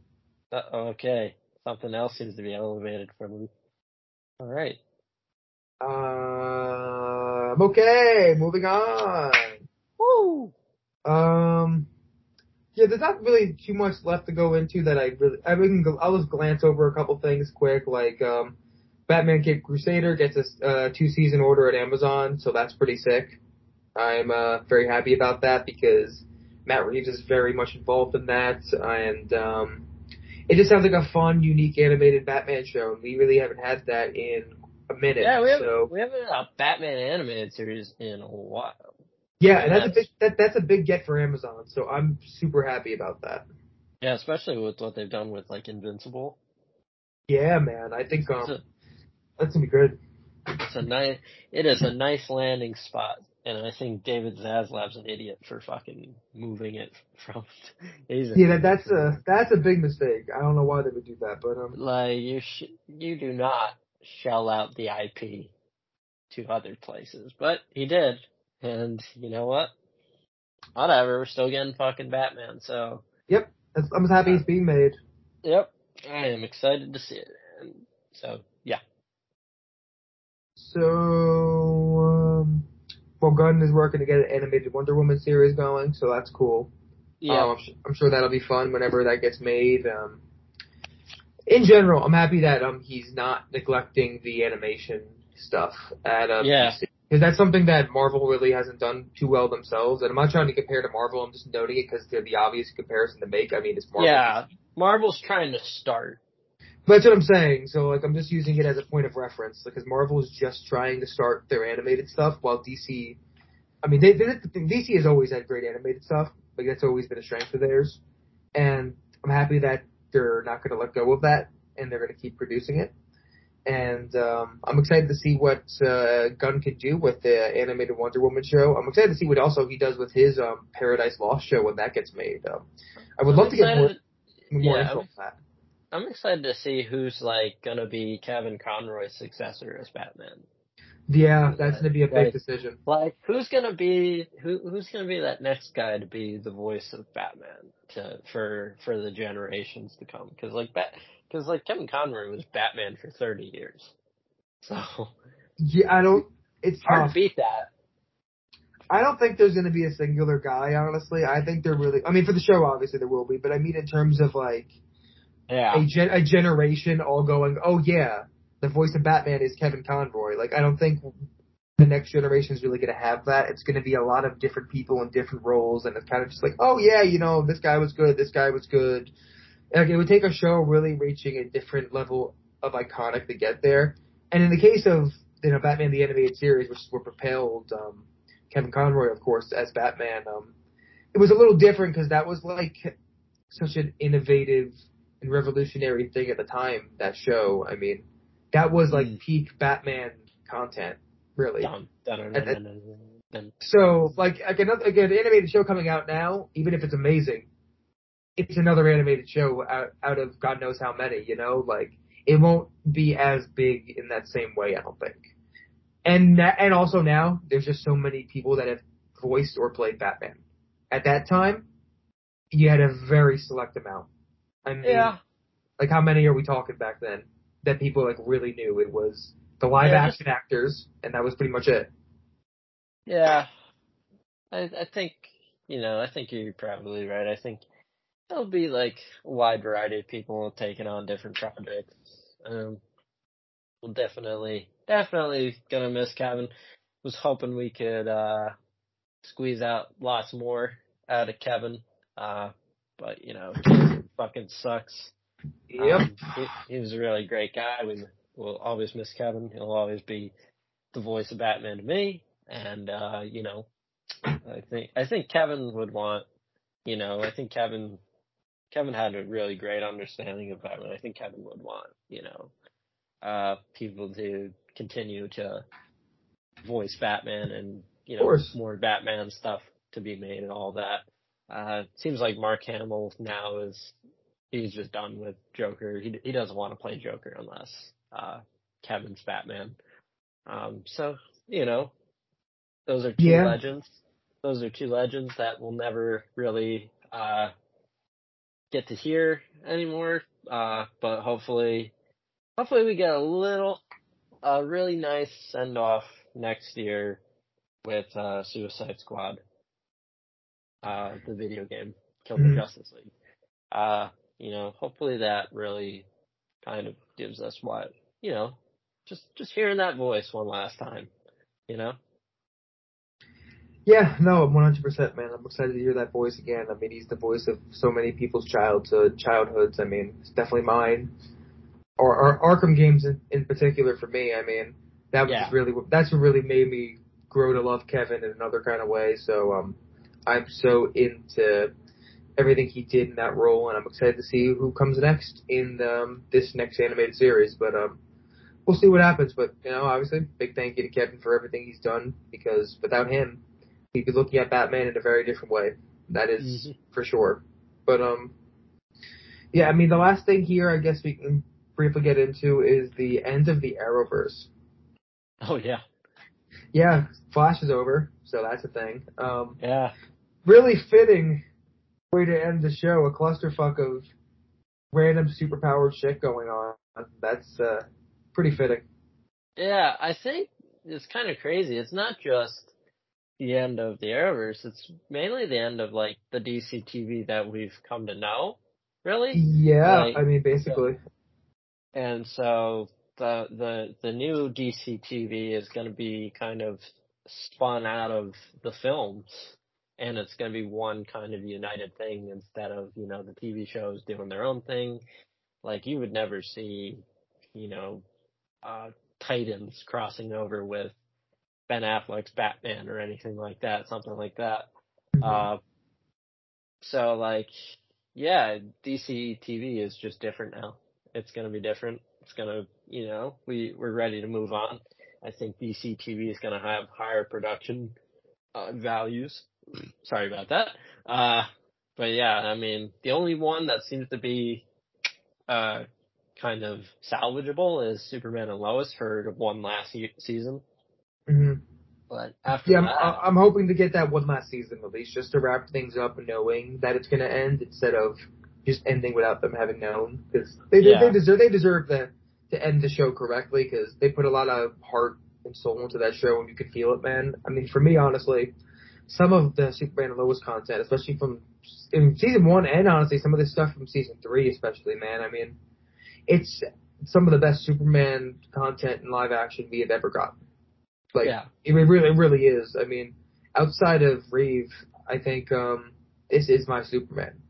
Uh, okay. Something else seems to be elevated for me. All right. Um. Okay. Moving on. Woo. Um yeah, there's not really too much left to go into that I really, I mean, I'll just glance over a couple things quick, like, um, Batman Caped Crusader gets a uh, two season order at Amazon, so that's pretty sick. I'm, uh, very happy about that because Matt Reeves is very much involved in that, and, um, it just sounds like a fun, unique animated Batman show, and we really haven't had that in a minute. Yeah, we haven't, so. we haven't had a Batman animated series in a while. Yeah, and that's, that's a big that that's a big get for Amazon. So I'm super happy about that. Yeah, especially with what they've done with like Invincible. Yeah, man. I think um, a, that's gonna be good. It's a nice. It is a nice landing spot, and I think David Zaslav's an idiot for fucking moving it from. yeah, that, that's a that's a big mistake. I don't know why they would do that, but um, like you sh- you do not shell out the IP to other places, but he did. And you know what? Whatever, we're still getting fucking Batman, so. Yep, I'm as happy it's being made. Yep, I am excited to see it. And so, yeah. So, um, well, Gunn is working to get an animated Wonder Woman series going, so that's cool. Yeah. Um, I'm, I'm, sure that'll be fun whenever that gets made. Um, in general, I'm happy that um he's not neglecting the animation stuff at uh, yeah. Because that's something that Marvel really hasn't done too well themselves. And I'm not trying to compare to Marvel. I'm just noting it because they're the obvious comparison to make. I mean, it's Marvel. Yeah, Marvel's trying to start. But that's what I'm saying. So like, I'm just using it as a point of reference because Marvel is just trying to start their animated stuff, while DC. I mean, they, they, DC has always had great animated stuff. Like that's always been a strength of theirs, and I'm happy that they're not going to let go of that and they're going to keep producing it and um, I'm excited to see what uh, Gunn can do with the animated Wonder Woman show. I'm excited to see what also he does with his um, Paradise Lost show when that gets made. Um, I would I'm love to get more, more yeah, info on that. I'm excited to see who's like gonna be Kevin Conroy's successor as Batman. Yeah, that's going to be a big Like- decision. Like, who's gonna be who? Who's gonna be that next guy to be the voice of Batman to for for the generations to come? Because like Bat, because like Kevin Conroy was Batman for thirty years, so Yeah, I don't. It's hard tough. to beat that. I don't think there's going to be a singular guy. Honestly, I think there really. I mean, for the show, obviously there will be, but I mean in terms of like Yeah, a gen- a generation all going, oh yeah, the voice of Batman is Kevin Conroy. Like I don't think the next generation is really going to have that. It's going to be a lot of different people in different roles, and it's kind of just like, oh yeah, you know, this guy was good, this guy was good. Like it would take a show really reaching a different level of iconic to get there. And in the case of you know Batman the animated series, which were propelled um, Kevin Conroy, of course, as Batman, um, it was a little different because that was like such an innovative and revolutionary thing at the time. That show, I mean, that was like Mm. peak Batman content, really. dun, dun, dun. So, like, like another like an animated show coming out now, even if it's amazing, it's another animated show out out of God knows how many. You know, like it won't be as big in that same way. I don't think. And and also now, there's just so many people that have voiced or played Batman. At that time, you had a very select amount. I mean, yeah, like how many are we talking back then that people like really knew? It was the live Yeah, action actors, and that was pretty much it. yeah. I I think you know I think you're probably right. I think there'll be like a wide variety of people taking on different projects. Um, we'll definitely definitely gonna miss Kevin. Was hoping we could uh squeeze out lots more out of Kevin. Uh, but you know, it fucking sucks. Yep. Um, he, he was a really great guy. We will always miss Kevin. He'll always be the voice of Batman to me. And uh, you know, I think I think Kevin would want, you know, I think Kevin Kevin had a really great understanding of Batman. I think Kevin would want, you know, uh, people to continue to voice Batman and you know more Batman stuff to be made and all that. Uh, it seems like Mark Hamill now is he's just done with Joker. He he doesn't want to play Joker unless uh, Kevin's Batman. Um, so you know, those are two Yeah. legends. Those are two legends that we'll never really uh, get to hear anymore. Uh, but hopefully, hopefully we get a little, a really nice send off next year with uh, Suicide Squad, uh, the video game, Kill the Mhm. Justice League. Uh, you know, hopefully that really kind of gives us what you know, just just hearing that voice one last time, you know. Yeah, no, I'm 100%, man. I'm excited to hear that voice again. I mean, he's the voice of so many people's childhood, childhoods. I mean, it's definitely mine. Or, or Arkham games in, in particular for me. I mean, that was Yeah. really that's what really made me grow to love Kevin in another kind of way. So, um, I'm so into everything he did in that role, and I'm excited to see who comes next in um, this next animated series. But um, we'll see what happens. But you know, obviously, big thank you to Kevin for everything he's done because without him, we'd be looking at Batman in a very different way. That is Mhm. for sure. But um, yeah, I mean, the last thing here, I guess we can briefly get into is the end of the Arrowverse. Oh yeah, Yeah, Flash is over, so that's a thing. Um, yeah, really fitting way to end the show. A clusterfuck of random superpowered shit going on. That's uh, pretty fitting. yeah. I think it's kind of crazy. It's not just the end of the Arrowverse. It's mainly the end of like the DC TV that we've come to know, really. Yeah, Like, I mean, basically. And so the the the new DC TV is going to be kind of spun out of the films, and it's going to be one kind of united thing instead of you know the TV shows doing their own thing. Like you would never see, you know, uh, Titans crossing over with Ben Affleck's Batman or anything like that, something like that. Uh, so like, yeah, DC TV is just different now. It's gonna be different. It's gonna, you know, we we're ready to move on. I think DC TV is gonna have higher production uh, values. Sorry about that. Uh, but yeah, I mean, the only one that seems to be uh kind of salvageable is Superman and Lois for one last se- season. hmm But after Yeah, I'm, I'm hoping to get that one last season at least, just to wrap things up, knowing that it's going to end instead of just ending without them having known. Because they Yeah. they deserve they deserve the to end the show correctly because they put a lot of heart and soul into that show, and you could feel it, man. I mean, for me, honestly, some of the Superman and Lois content, especially from in season one, and honestly, some of the stuff from season three, especially, man. I mean, it's some of the best Superman content in live action we have ever gotten. Like, yeah, it really, it really is. I mean, outside of Reeve, I think um, this is my Superman.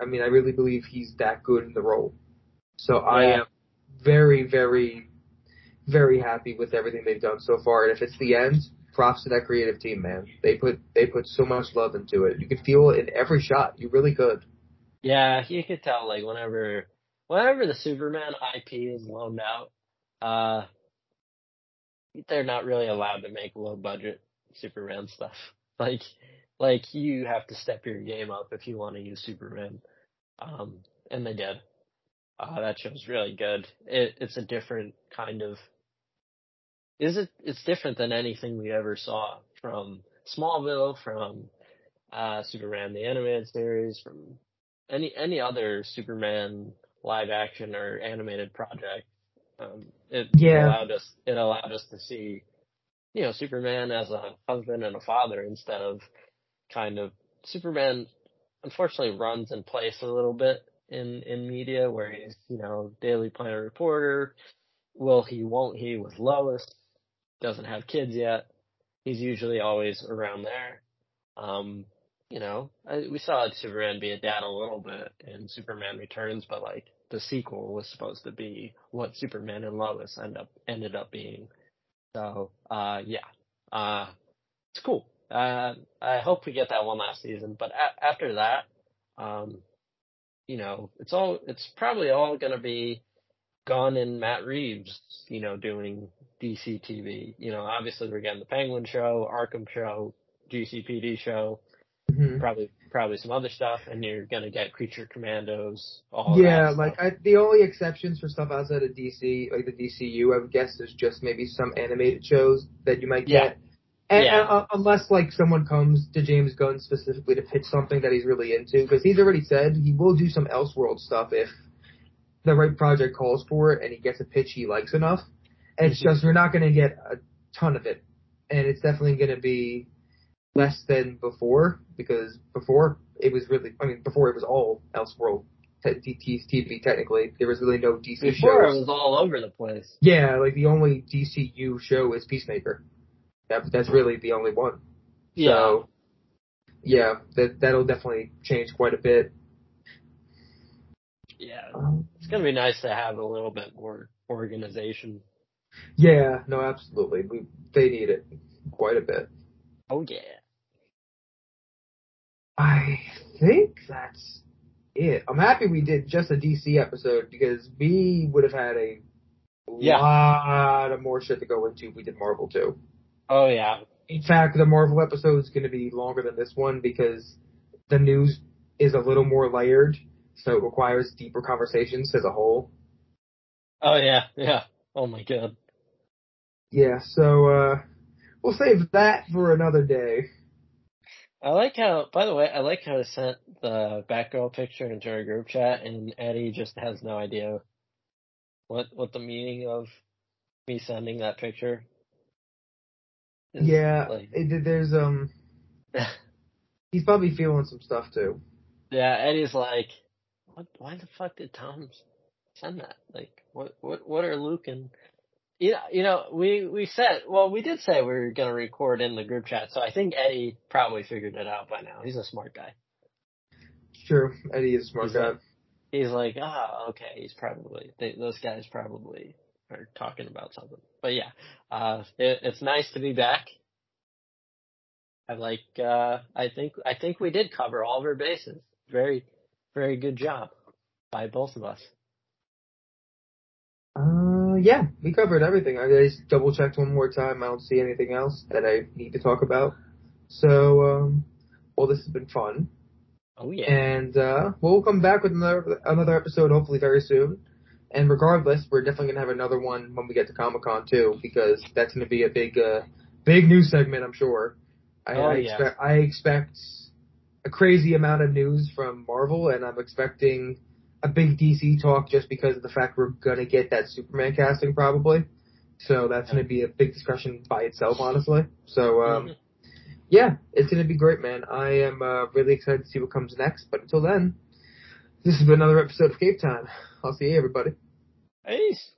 I mean, I really believe he's that good in the role. So I am very, very, very happy with everything they've done so far. And if it's the end, props to that creative team, man. They put they put so much love into it. You could feel it in every shot. You really could. yeah, you could tell like whenever, whenever the Superman IP is loaned out, uh, they're not really allowed to make low budget Superman stuff. Like, like you have to step your game up if you want to use Superman. Um, and they did. Uh, that show's really good. It, it's a different kind of, is it, it's different than anything we ever saw from Smallville, from, uh, Superman the animated series, from any, any other Superman live action or animated project. Um, it Yeah. allowed us, it allowed us to see, you know, Superman as a husband and a father instead of kind of Superman unfortunately runs in place a little bit in in media where he's you know Daily Planet reporter. Will he? Won't he? With Lois, doesn't have kids yet. He's usually always around there. Um, you know, I, we saw Superman be a dad a little bit in Superman Returns, but like the sequel was supposed to be what Superman and Lois end up ended up being. So, uh, yeah, uh, it's cool. Uh, I hope we get that one last season, but a- after that, um, you know, it's all, it's probably all gonna be Gunn and Matt Reeves, you know, doing DC TV. You know, obviously we're getting the Penguin show, Arkham show, GCPD show, Mhm. probably, probably some other stuff, and you're gonna get Creature Commandos, all Yeah, like. I, the only exceptions for stuff outside of DC, like the DCU, I would guess is just maybe some animated shows that you might Yeah. get. And, Yeah. uh, unless like someone comes to James Gunn specifically to pitch something that he's really into, because he's already said he will do some Elseworld stuff if the right project calls for it and he gets a pitch he likes enough. It's just we're not going to get a ton of it, and it's definitely going to be less than before because before it was really, I mean, before it was all Elseworld te- TV technically. There was really no DC Before it shows. was all over the place. Yeah, like the only DCU show is Peacemaker. That, that's really the only one. Yeah. So, yeah, that that'll definitely change quite a bit. Yeah. Um, It's gonna be nice to have a little bit more organization. Yeah, no, absolutely. We they need it quite a bit. Oh yeah. I think that's it. I'm happy we did just a DC episode because we would have had a Yeah. lot of more shit to go into if we did Marvel too. Oh yeah. In fact, the Marvel episode is going to be longer than this one because the news is a little more layered, so it requires deeper conversations as a whole. Oh yeah. Yeah. Oh my god. Yeah, so uh we'll save that for another day. I like how, by the way, I like how I sent the Batgirl picture into our group chat and Eddie just has no idea what, what the meaning of me sending that picture is. Yeah, Like, it, there's um he's probably feeling some stuff too. yeah, Eddie's like, what, why the fuck did Tom send that? Like, what, what, what are Luke and, you know, you know, we, we said, well, we did say we were going to record in the group chat, so I think Eddie probably figured it out by now. He's a smart guy. True, Eddie is a smart He's guy. like- he's like, ah, okay, he's probably they, those guys probably are talking about something. But yeah, uh, it, it's nice to be back. I like, uh, I think, I think we did cover all of our bases. Very, very good job by both of us. Uh, yeah, we covered everything. I just double checked one more time. I don't see anything else that I need to talk about. So, um, well, this has been fun, Oh yeah. and uh, we'll come back with another another episode hopefully very soon. And regardless, we're definitely gonna have another one when we get to Comic Con too, because that's gonna be a big, uh, big news segment, I'm sure. I, Oh, I yeah. expect I expect a crazy amount of news from Marvel, and I'm expecting a big DC talk just because of the fact we're gonna get that Superman casting probably. So that's gonna be a big discussion by itself, honestly. So um, Mhm. yeah, it's gonna be great, man. I am uh, really excited to see what comes next. But until then, this has been another episode of Cape Time. I'll see you, everybody. Peace.